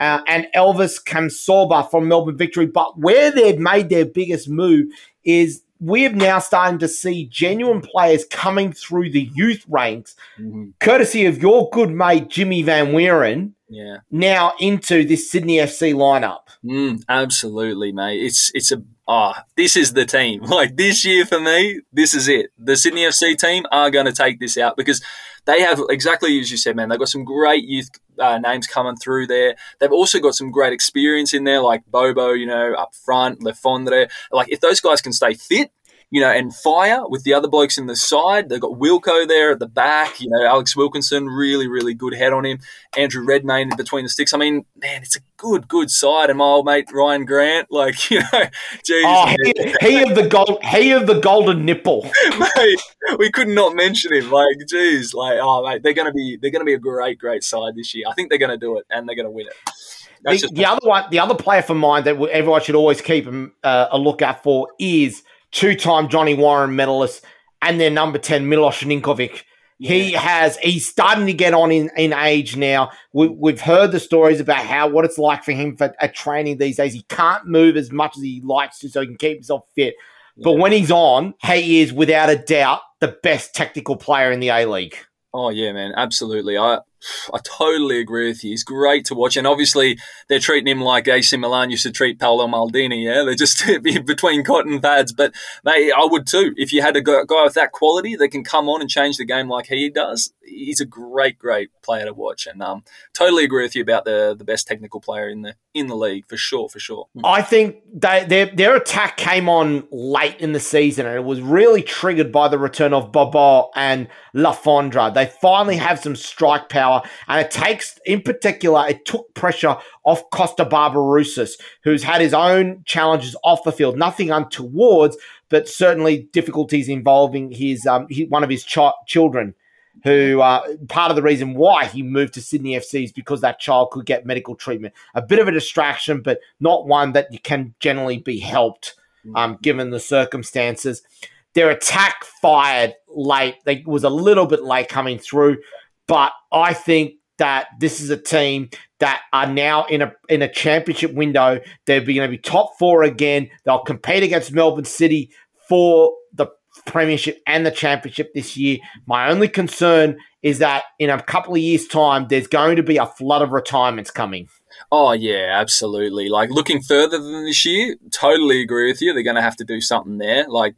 Uh, and Elvis Kamsoba from Melbourne Victory. But where they've made their biggest move is we're now starting to see genuine players coming through the youth ranks, mm-hmm. courtesy of your good mate Jimmy Van Weeren. Yeah. Now into this Sydney FC lineup. Mm, absolutely, mate. It's it's a ah, oh, this is the team. Like this year for me, this is it. The Sydney FC team are going to take this out because they have exactly as you said, man. They've got some great youth uh, names coming through there. They've also got some great experience in there, like Bobo, you know, up front, Le Fondre. Like if those guys can stay fit, you know, and fire with the other blokes in the side. They've got Wilco there at the back. You know, Alex Wilkinson, really, really good head on him. Andrew Redmayne between the sticks. I mean, man, it's a good, good side. And my old mate Ryan Grant, like you know, geez, oh, he, he of the gold, he of the golden nipple. mate, we could not mention him. Like, geez, like oh mate, they're gonna be they're gonna be a great, great side this year. I think they're gonna do it and they're gonna win it. The, the, other one, the other player for mine that everyone should always keep uh, a look out for is two time Johnny Warren medalist, and their number 10, Milos Ninkovic. Yeah. He has, he's starting to get on in, in age now. We, have heard the stories about how, what it's like for him for at training these days. He can't move as much as he likes to so he can keep himself fit. Yeah. But when he's on, he is without a doubt the best technical player in the A League. Oh yeah, man, absolutely. I I totally agree with you. He's great to watch, and obviously they're treating him like AC Milan used to treat Paolo Maldini. Yeah, they're just between cotton pads. But mate, I would too. If you had a guy with that quality that can come on and change the game like he does, he's a great, great player to watch. And um, totally agree with you about the the best technical player in the in the league for sure, for sure. I think they, their their attack came on late in the season, and it was really triggered by the return of Bobo and Le Fondre. They finally have some strike power, and it takes, in particular, it took pressure off Kosta Barbarouses, who's had his own challenges off the field. Nothing untowards, but certainly difficulties involving his, um, one of his ch- children who uh, part of the reason why he moved to Sydney FC is because that child could get medical treatment. A bit of a distraction, but not one that you can generally be helped um, given the circumstances. Their attack fired late. They was a little bit late coming through, but I think that this is a team that are now in a in a championship window. They're going to be top four again. They'll compete against Melbourne City for premiership and the championship this year. My only concern is that in a couple of years' time, there's going to be a flood of retirements coming. Oh yeah, absolutely. Like looking further than this year, totally agree with you. They're going to have to do something there. Like,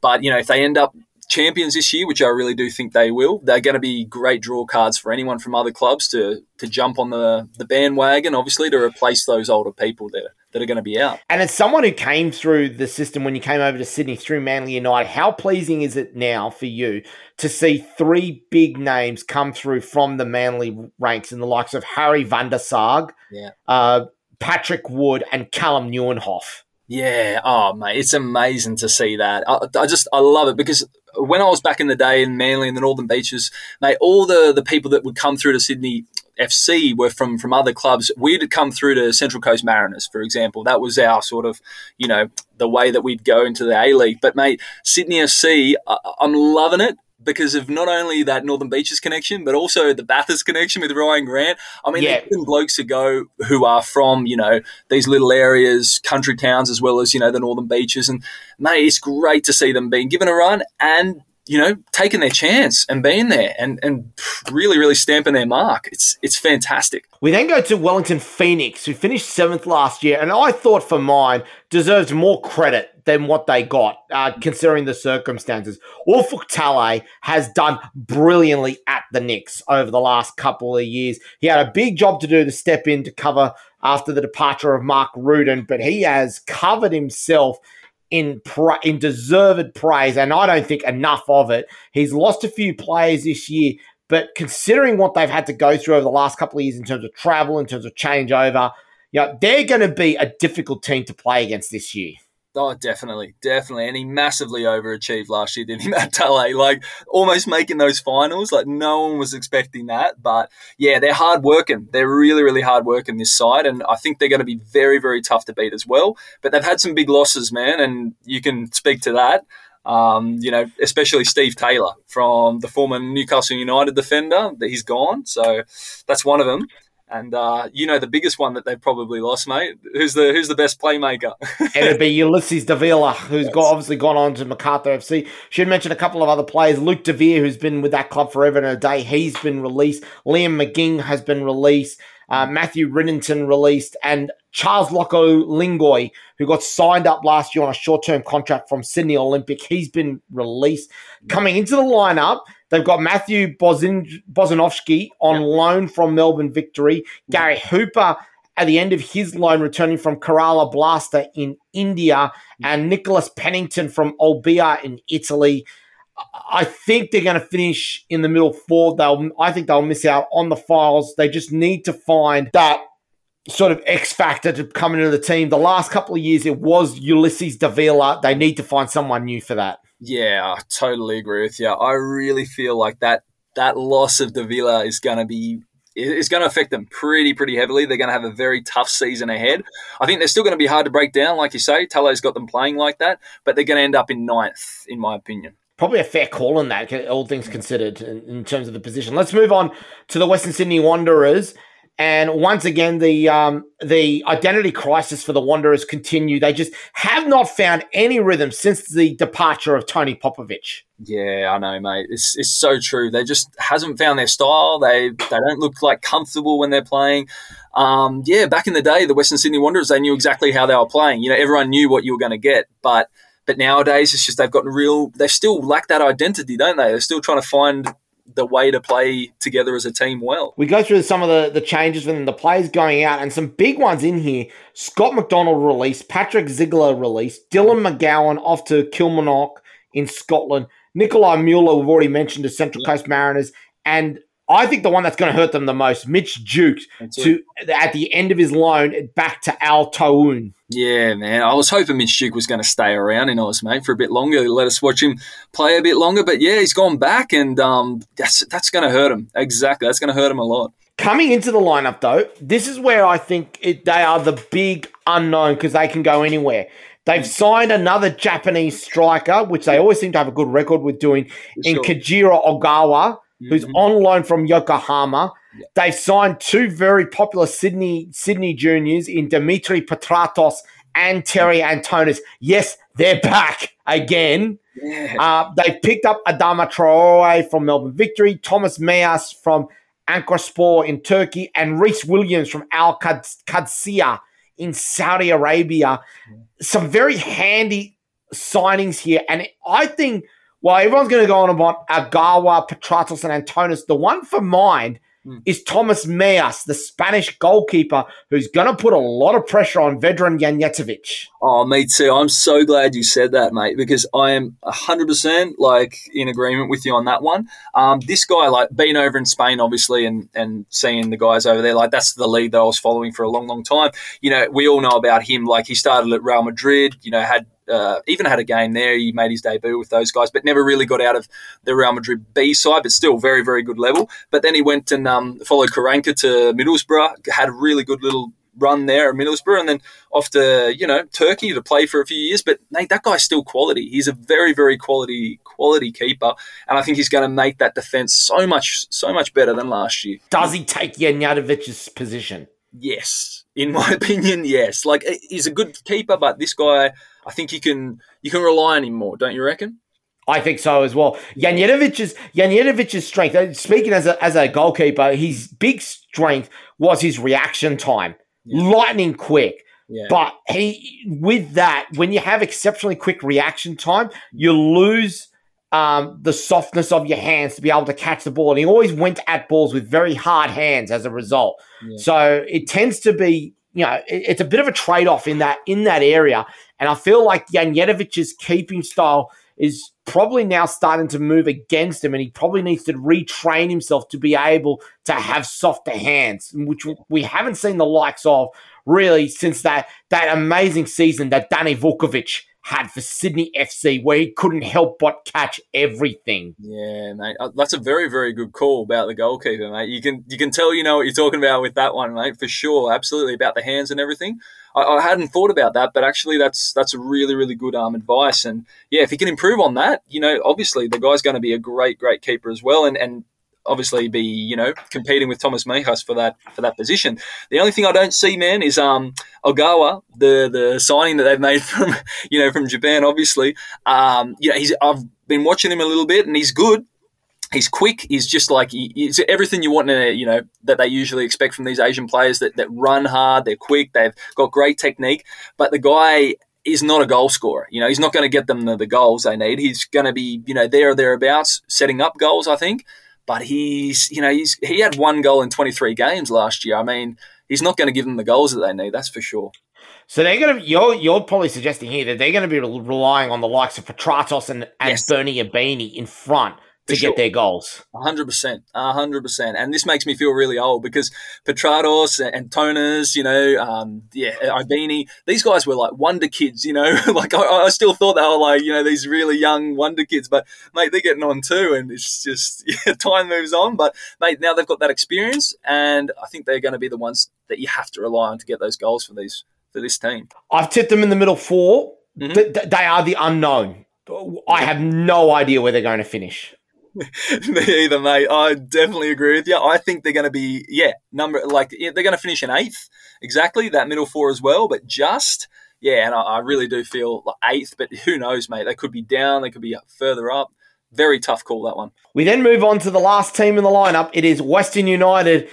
but you know, if they end up champions this year, which I really do think they will, they're going to be great draw cards for anyone from other clubs to to jump on the the bandwagon. Obviously, to replace those older people that that are going to be out. And as someone who came through the system when you came over to Sydney through Manly United, how pleasing is it now for you to see three big names come through from the Manly ranks in the likes of Harry van der Saag, Yeah. uh, Patrick Wood, and Callum Nieuwenhof? Yeah, oh mate, it's amazing to see that. I, I just I love it because when I was back in the day in Manly and the Northern Beaches, mate, all the the people that would come through to Sydney FC were from from other clubs. We'd come through to Central Coast Mariners, for example. That was our sort of, you know, the way that we'd go into the A League. But mate, Sydney FC, I, I'm loving it because of not only that Northern Beaches connection, but also the Bathurst connection with Ryan Grant. I mean, Yeah. blokes to go who are from, you know, these little areas, country towns, as well as, you know, the Northern Beaches. And, mate, it's great to see them being given a run and, you know, taking their chance and being there and, and really, really stamping their mark. It's, it's fantastic. We then go to Wellington Phoenix, who finished seventh last year, and I thought for mine deserves more credit than what they got, uh, considering the circumstances. Ufuk Talay has done brilliantly at the Nix over the last couple of years. He had a big job to do to step in to cover after the departure of Mark Rudan, but he has covered himself in in deserved praise, and I don't think enough of it. He's lost a few players this year, but considering what they've had to go through over the last couple of years in terms of travel, in terms of changeover, you know, they're going to be a difficult team to play against this year. Oh, definitely, definitely, and he massively overachieved last year, didn't he, Matt Talay? Like almost making those finals, like no one was expecting that. But yeah, they're hard working. They're really, really hard working this side, and I think they're going to be very, very tough to beat as well. But they've had some big losses, man, and you can speak to that. Um, you know, especially Steve Taylor from the former Newcastle United defender. That he's gone, so that's one of them. And uh, you know the biggest one that they've probably lost, mate. Who's the who's the best playmaker? It'd be Ulysses Davila, who's got, obviously gone on to MacArthur FC. Should mention a couple of other players. Luke DeVere, who's been with that club forever and a day, he's been released. Liam McGing has been released. Uh, Matthew Ridenton released. And Charles Lokolingoy, who got signed up last year on a short term contract from Sydney Olympic, he's been released. Coming into the lineup, they've got Matthew Bozin- Bozinovski on loan from Melbourne Victory. Gary Hooper at the end of his loan returning from Kerala Blaster in India mm. and Nicholas Pennington from Olbia in Italy. I think they're going to finish in the middle four. They'll, I think they'll miss out on the files. They just need to find that sort of X factor to come into the team. The last couple of years, it was Ulysses Davila. They need to find someone new for that. Yeah, I totally agree with you. I really feel like that that loss of Davila is going to be is going to affect them pretty pretty heavily. They're going to have a very tough season ahead. I think they're still going to be hard to break down, like you say. Talay's got them playing like that, but they're going to end up in ninth, in my opinion. Probably a fair call on that, all things considered, in, in terms of the position. Let's move on to the Western Sydney Wanderers. And once again, the um, the identity crisis for the Wanderers continue. They just have not found any rhythm since the departure of Tony Popovic. Yeah, I know, mate. It's, it's so true. They just hasn't found their style. They they don't look like comfortable when they're playing. Um, yeah, back in the day, the Western Sydney Wanderers they knew exactly how they were playing. You know, everyone knew what you were going to get, but but nowadays it's just they've gotten real. They still lack that identity, don't they? They're still trying to find the way to play together as a team well. We go through some of the, the changes within the players going out and some big ones in here. Scott McDonald released, Patrick Ziegler released, Dylan McGowan off to Kilmarnock in Scotland, Nikolai Mueller, we've already mentioned, to Central Coast Mariners, and I think the one that's going to hurt them the most, Mitch Duke, to at the end of his loan back to Al-Taawoun. Yeah, man. I was hoping Mitch Duke was going to stay around in Oz, mate, for a bit longer. Let us watch him play a bit longer. But yeah, he's gone back, and um, that's that's going to hurt him. Exactly, that's going to hurt him a lot. Coming into the lineup, though, this is where I think it, they are the big unknown because they can go anywhere. They've signed another Japanese striker, which they always seem to have a good record with doing, in sure. Keijiro Ogawa, who's Mhm. on loan from Yokohama. Yeah. They've signed two very popular Sydney Sydney juniors in Dimitri Petratos and Terry Antonis. Yes, they're back again. Yeah. Uh, they picked up Adama Traore from Melbourne Victory, Thomas Mejias from Ankarspor in Turkey, and Rhys Williams from Al Qadsiya in Saudi Arabia. Some very handy signings here. And I think, well, everyone's going to go on about Ogawa, Petratos, and Antonis. The one for mind Mm. is Thomas Mejias, the Spanish goalkeeper, who's going to put a lot of pressure on veteran Janjetovic. Oh, me too. I'm so glad you said that, mate, because I am 100% like in agreement with you on that one. Um, this guy, like being over in Spain, obviously, and, and seeing the guys over there, like that's the lead that I was following for a long, long time. You know, we all know about him. Like he started at Real Madrid, you know, had uh, even had a game there. He made his debut with those guys, but never really got out of the Real Madrid B side, but still very, very good level. But then he went and um, followed Karanka to Middlesbrough, had a really good little run there at Middlesbrough, and then off to you know Turkey to play for a few years. But mate, that guy's still quality. He's a very, very quality, quality keeper, and I think he's going to make that defense so much, so much better than last year. Does he take Janjetovic's position? Yes, in my opinion, yes. Like he's a good keeper, but this guy, I think you can you can rely on him more, don't you reckon? I think so as well. Janjetovic's Janjetovic's strength. uh, Speaking as a as a goalkeeper, his big strength was his reaction time, Yeah. lightning quick. Yeah. But he, with that, when you have exceptionally quick reaction time, you lose um, the softness of your hands to be able to catch the ball. And he always went at balls with very hard hands as a result. Yeah. So it tends to be, you know, it- it's a bit of a trade off in that in that area. And I feel like Janjetovic's keeping style is probably now starting to move against him, and he probably needs to retrain himself to be able to have softer hands, which we haven't seen the likes of really since that that amazing season that Danny Vukovic had for Sydney FC, where he couldn't help but catch everything. Yeah, mate, Uh, that's a very, very good call about the goalkeeper, mate. You can you can tell you know what you're talking about with that one, mate, for sure. Absolutely about the hands and everything. I, I hadn't thought about that, but actually, that's that's a really, really good um, advice. And yeah, if he can improve on that, you know, obviously the guy's going to be a great, great keeper as well, and and obviously be you know competing with Thomas Mejias for that for that position. The only thing I don't see, man, is um Ogawa, the the signing that they've made from you know from Japan, obviously. Um, you know, he's I've been watching him a little bit, and he's good. He's quick. He's just like he, he's everything you want in a you know that they usually expect from these Asian players that that run hard. They're quick. They've got great technique. But the guy is not a goal scorer. You know, he's not going to get them the, the goals they need. He's going to be you know there or thereabouts setting up goals. I think. But he's you know he's he had one goal in 23 games last year. I mean, he's not going to give them the goals that they need. That's for sure. So they're going to you're you're probably suggesting here that they're going to be relying on the likes of Petratos and, and Yes. Bernie Ibini in front to For get their goals. Hundred percent, hundred percent, and this makes me feel really old because Petratos and Tonas, you know, um, yeah, Ibini, these guys were like wonder kids, you know. like I, I still thought they were like, you know, these really young wonder kids, but mate, they're getting on too, and it's just yeah, time moves on. But mate, now they've got that experience, and I think they're going to be the ones that you have to rely on to get those goals for these for this team. I've tipped them in the middle 4 Mhm. Th- th- they are the unknown. I have no idea where they're going to finish. Me either, mate. I definitely agree with you. I think they're going to be, yeah, number like yeah, they're going to finish in eighth, exactly that middle four as well. But just, yeah, and I, I really do feel like eighth. But who knows, mate? They could be down. They could be further up. Very tough call that one. We then move on to the last team in the lineup. It is Western United.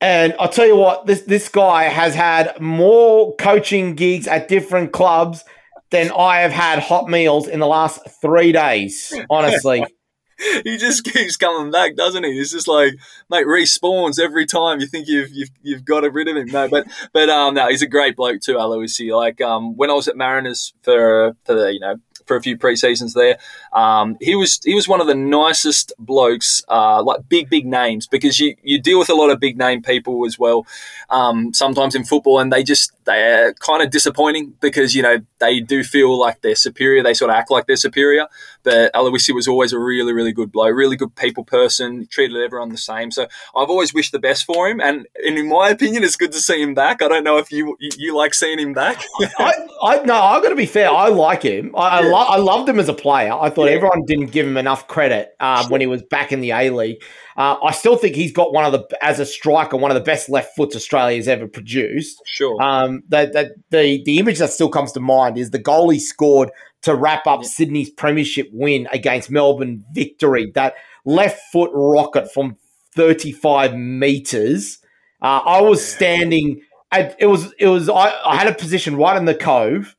And I'll tell you what, this, this guy has had more coaching gigs at different clubs than I have had hot meals in the last three days, honestly. he just keeps coming back, doesn't he? It's just like, mate, respawns every time you think you've you've, you've got rid of him. No, but but um, no, he's a great bloke too, Aloisi. Like um, when I was at Mariners for for the you know for a few pre seasons there, um, he was he was one of the nicest blokes, uh, like big big names because you you deal with a lot of big name people as well. Um, sometimes in football, and they just they're kind of disappointing because you know they do feel like they're superior. They sort of act like they're superior. But Aloisi was always a really, really good bloke, really good people person, treated everyone the same. So I've always wished the best for him. And, and in my opinion, it's good to see him back. I don't know if you you like seeing him back. I, I no, I've got to be fair. I like him. I, yeah. Lo- I loved him as a player. I thought yeah. everyone didn't give him enough credit sure. when he was back in the A League. Uh, I still think he's got one of the, as a striker, one of the best left foots Australia's ever produced. Sure. Um, the, the, the, the image that still comes to mind is the goal he scored to wrap up yeah. Sydney's premiership win against Melbourne victory. That left foot rocket from 35 meters. Uh, I was standing. it was it was I, I, had a position right in the cove,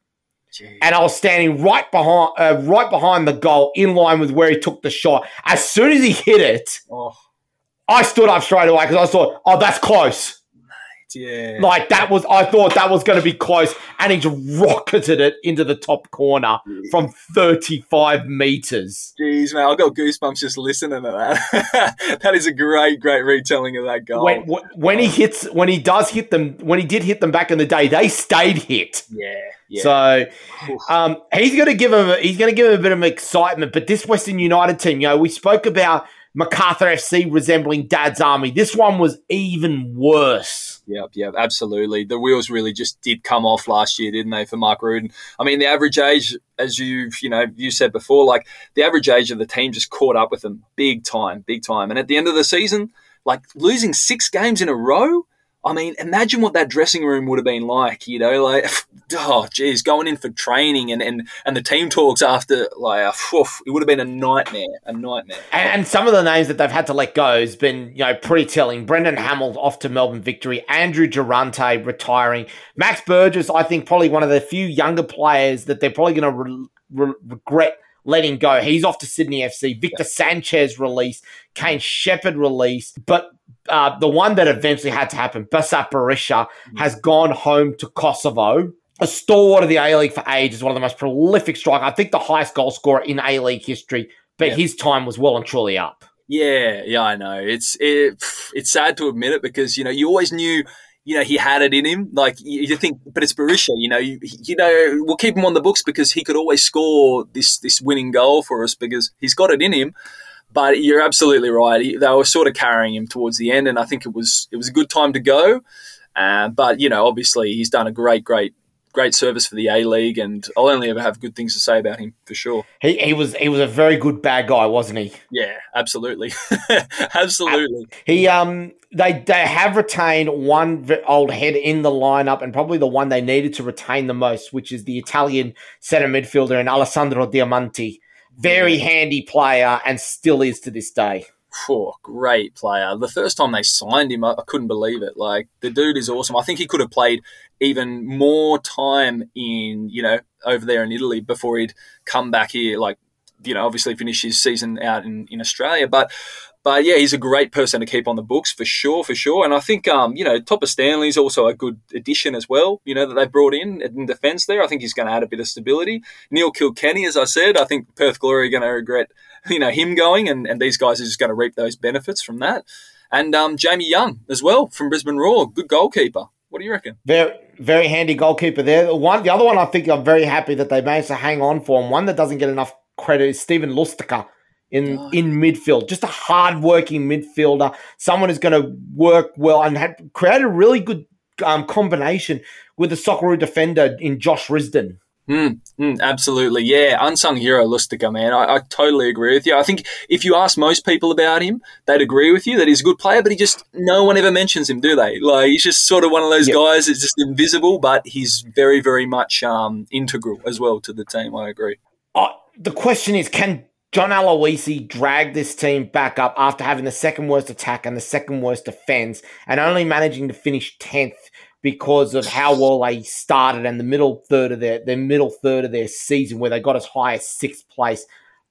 Jeez. and I was standing right behind uh, right behind the goal, in line with where he took the shot. As soon as he hit it, oh. I stood up straight away because I thought, oh, that's close. Yeah. Like that was, I thought that was going to be close, and he rocketed it into the top corner from 35 meters. Jeez, man, I got goosebumps just listening to that. that is a great, great retelling of that goal. When, when he hits, when he does hit them, when he did hit them back in the day, they stayed hit. Yeah. Yeah. So um, he's going to give him a, he's going to give him a bit of excitement. But this Western United team, you know, we spoke about Macarthur FC resembling Dad's Army. This one was even worse. Yep, yep, absolutely. The wheels really just did come off last year, didn't they, for Mark Rudan? I mean, the average age, as you've you know you said before, like the average age of the team just caught up with them big time, big time. And at the end of the season, like losing six games in a row, I mean, imagine what that dressing room would have been like, you know, like, oh, geez, going in for training and, and, and the team talks after, like, uh, oof, it would have been a nightmare, a nightmare. And, and, some of the names that they've had to let go has been, you know, pretty telling. Brendan Hamill off to Melbourne Victory, Andrew Durante retiring, Max Burgess, I think probably one of the few younger players that they're probably going to re- re- regret letting go. He's off to Sydney FC. Victor Sanchez released, Kane Shepherd released, but uh, the one that eventually had to happen, Besart Berisha, has gone home to Kosovo. A stalwart of the A League for ages, one of the most prolific strikers. I think the highest goal scorer in A League history, but yeah. his time was well and truly up. Yeah, yeah, I know. It's it, it's sad to admit it because you know you always knew you know, he had it in him. Like you, you think, but it's Berisha. You know, you, you, know, we'll keep him on the books because he could always score this this winning goal for us because he's got it in him. But you're absolutely right. They were sort of carrying him towards the end, and I think it was it was a good time to go. Uh, but you know, obviously, he's done a great, great great service for the A League, and I'll only ever have good things to say about him for sure. He, he was he was a very good bad guy, wasn't he? Yeah, absolutely, absolutely. He um they they have retained one old head in the lineup, and probably the one they needed to retain the most, which is the Italian centre midfielder and Alessandro Diamanti. Very handy player, and still is to this day. Oh, great player. The first time they signed him, I, I, couldn't believe it. Like, the dude is awesome. I think he could have played even more time in, you know, over there in Italy before he'd come back here. Like, you know, obviously finish his season out in, in Australia. But, but yeah, he's a great person to keep on the books for sure, for sure. And I think, um, you know, Topor Stanley's also a good addition as well, you know, that they've brought in in defence there. I think he's going to add a bit of stability. Neil Kilkenny, as I said, I think Perth Glory are going to regret you know him going, and, and these guys are just going to reap those benefits from that. And um, Jamie Young as well from Brisbane Roar, good goalkeeper. What do you reckon? Very, very handy goalkeeper there. One, the other one, I think I'm very happy that they managed to hang on for. And one that doesn't get enough credit is Stephen Lustica in oh. in midfield. Just a hard-working midfielder, someone who's going to work well and had created a really good um, combination with the Socceroo defender in Josh Risdon. Mm, mm, absolutely, yeah. Unsung hero Lustica, man. I, I, totally agree with you. I think if you ask most people about him, they'd agree with you that he's a good player, but he just no one ever mentions him, do they? Like he's just sort of one of those yep. guys that's just invisible, but he's very, very much um, integral as well to the team. I agree. Uh, the question is, can John Aloisi dragged this team back up after having the second worst attack and the second worst defense, and only managing to finish tenth? because of how well they started and the middle third of their their middle third of their season where they got as high as sixth place.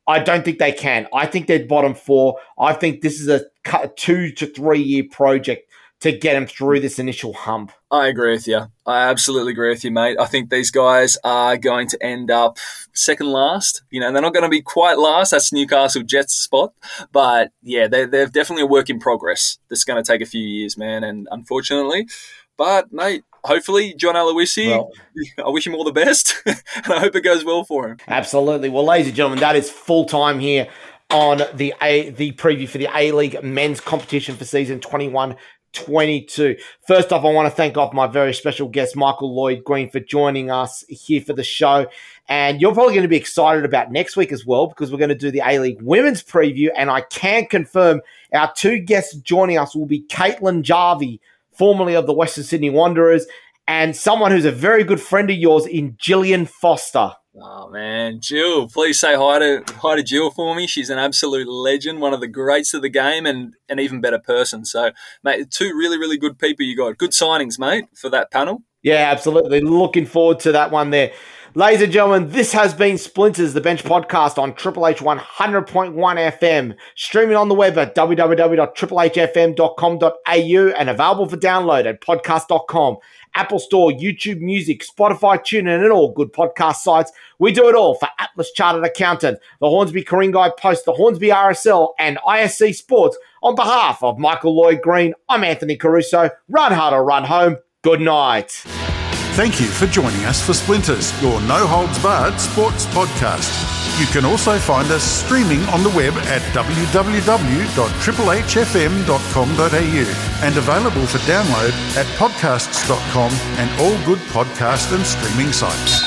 I don't think they can. I think they're bottom four. I think this is a two to three year project to get them through this initial hump. I agree with you. I absolutely agree with you, mate. I think these guys are going to end up second last. You know, they're not going to be quite last. That's Newcastle Jets spot. But yeah, they're, they're definitely a work in progress that's going to take a few years, man. And unfortunately, but mate, hopefully, John Aloisi, well, I wish him all the best, and I hope it goes well for him. Absolutely. Well, ladies and gentlemen, that is full time here on the A the preview for the A League men's competition for season 21 22. First off, I want to thank off my very special guest, Michael Lloyd Green, for joining us here for the show. And you're probably going to be excited about next week as well, because we're going to do the A League women's preview. And I can confirm our two guests joining us will be Caitlin Jarvie, formerly of the Western Sydney Wanderers, and someone who's a very good friend of yours in Gillian Foster. Oh man, Jill! Please say hi to hi to Jill for me. She's an absolute legend, one of the greats of the game, and an even better person. So, mate, two really really good people you got. Good signings, mate, for that panel. Yeah, absolutely. Looking forward to that one there. Ladies and gentlemen, this has been Splinters, the Bench podcast on Triple H 100.1 FM, streaming on the web at www.triplehfm.com.au and available for download at podcast.com. Apple Store, YouTube Music, Spotify, TuneIn, and all good podcast sites. We do it all for Atlas Chartered Accountant, the Hornsby Ku-ring-gai Post, the Hornsby RSL, and ISC Sports. On behalf of Michael Lloyd Green, I'm Anthony Caruso. Run hard or run home. Good night. Thank you for joining us for Splinters, your no holds barred sports podcast. You can also find us streaming on the web at www.triplehfm.com.au and available for download at podcasts.com and all good podcast and streaming sites.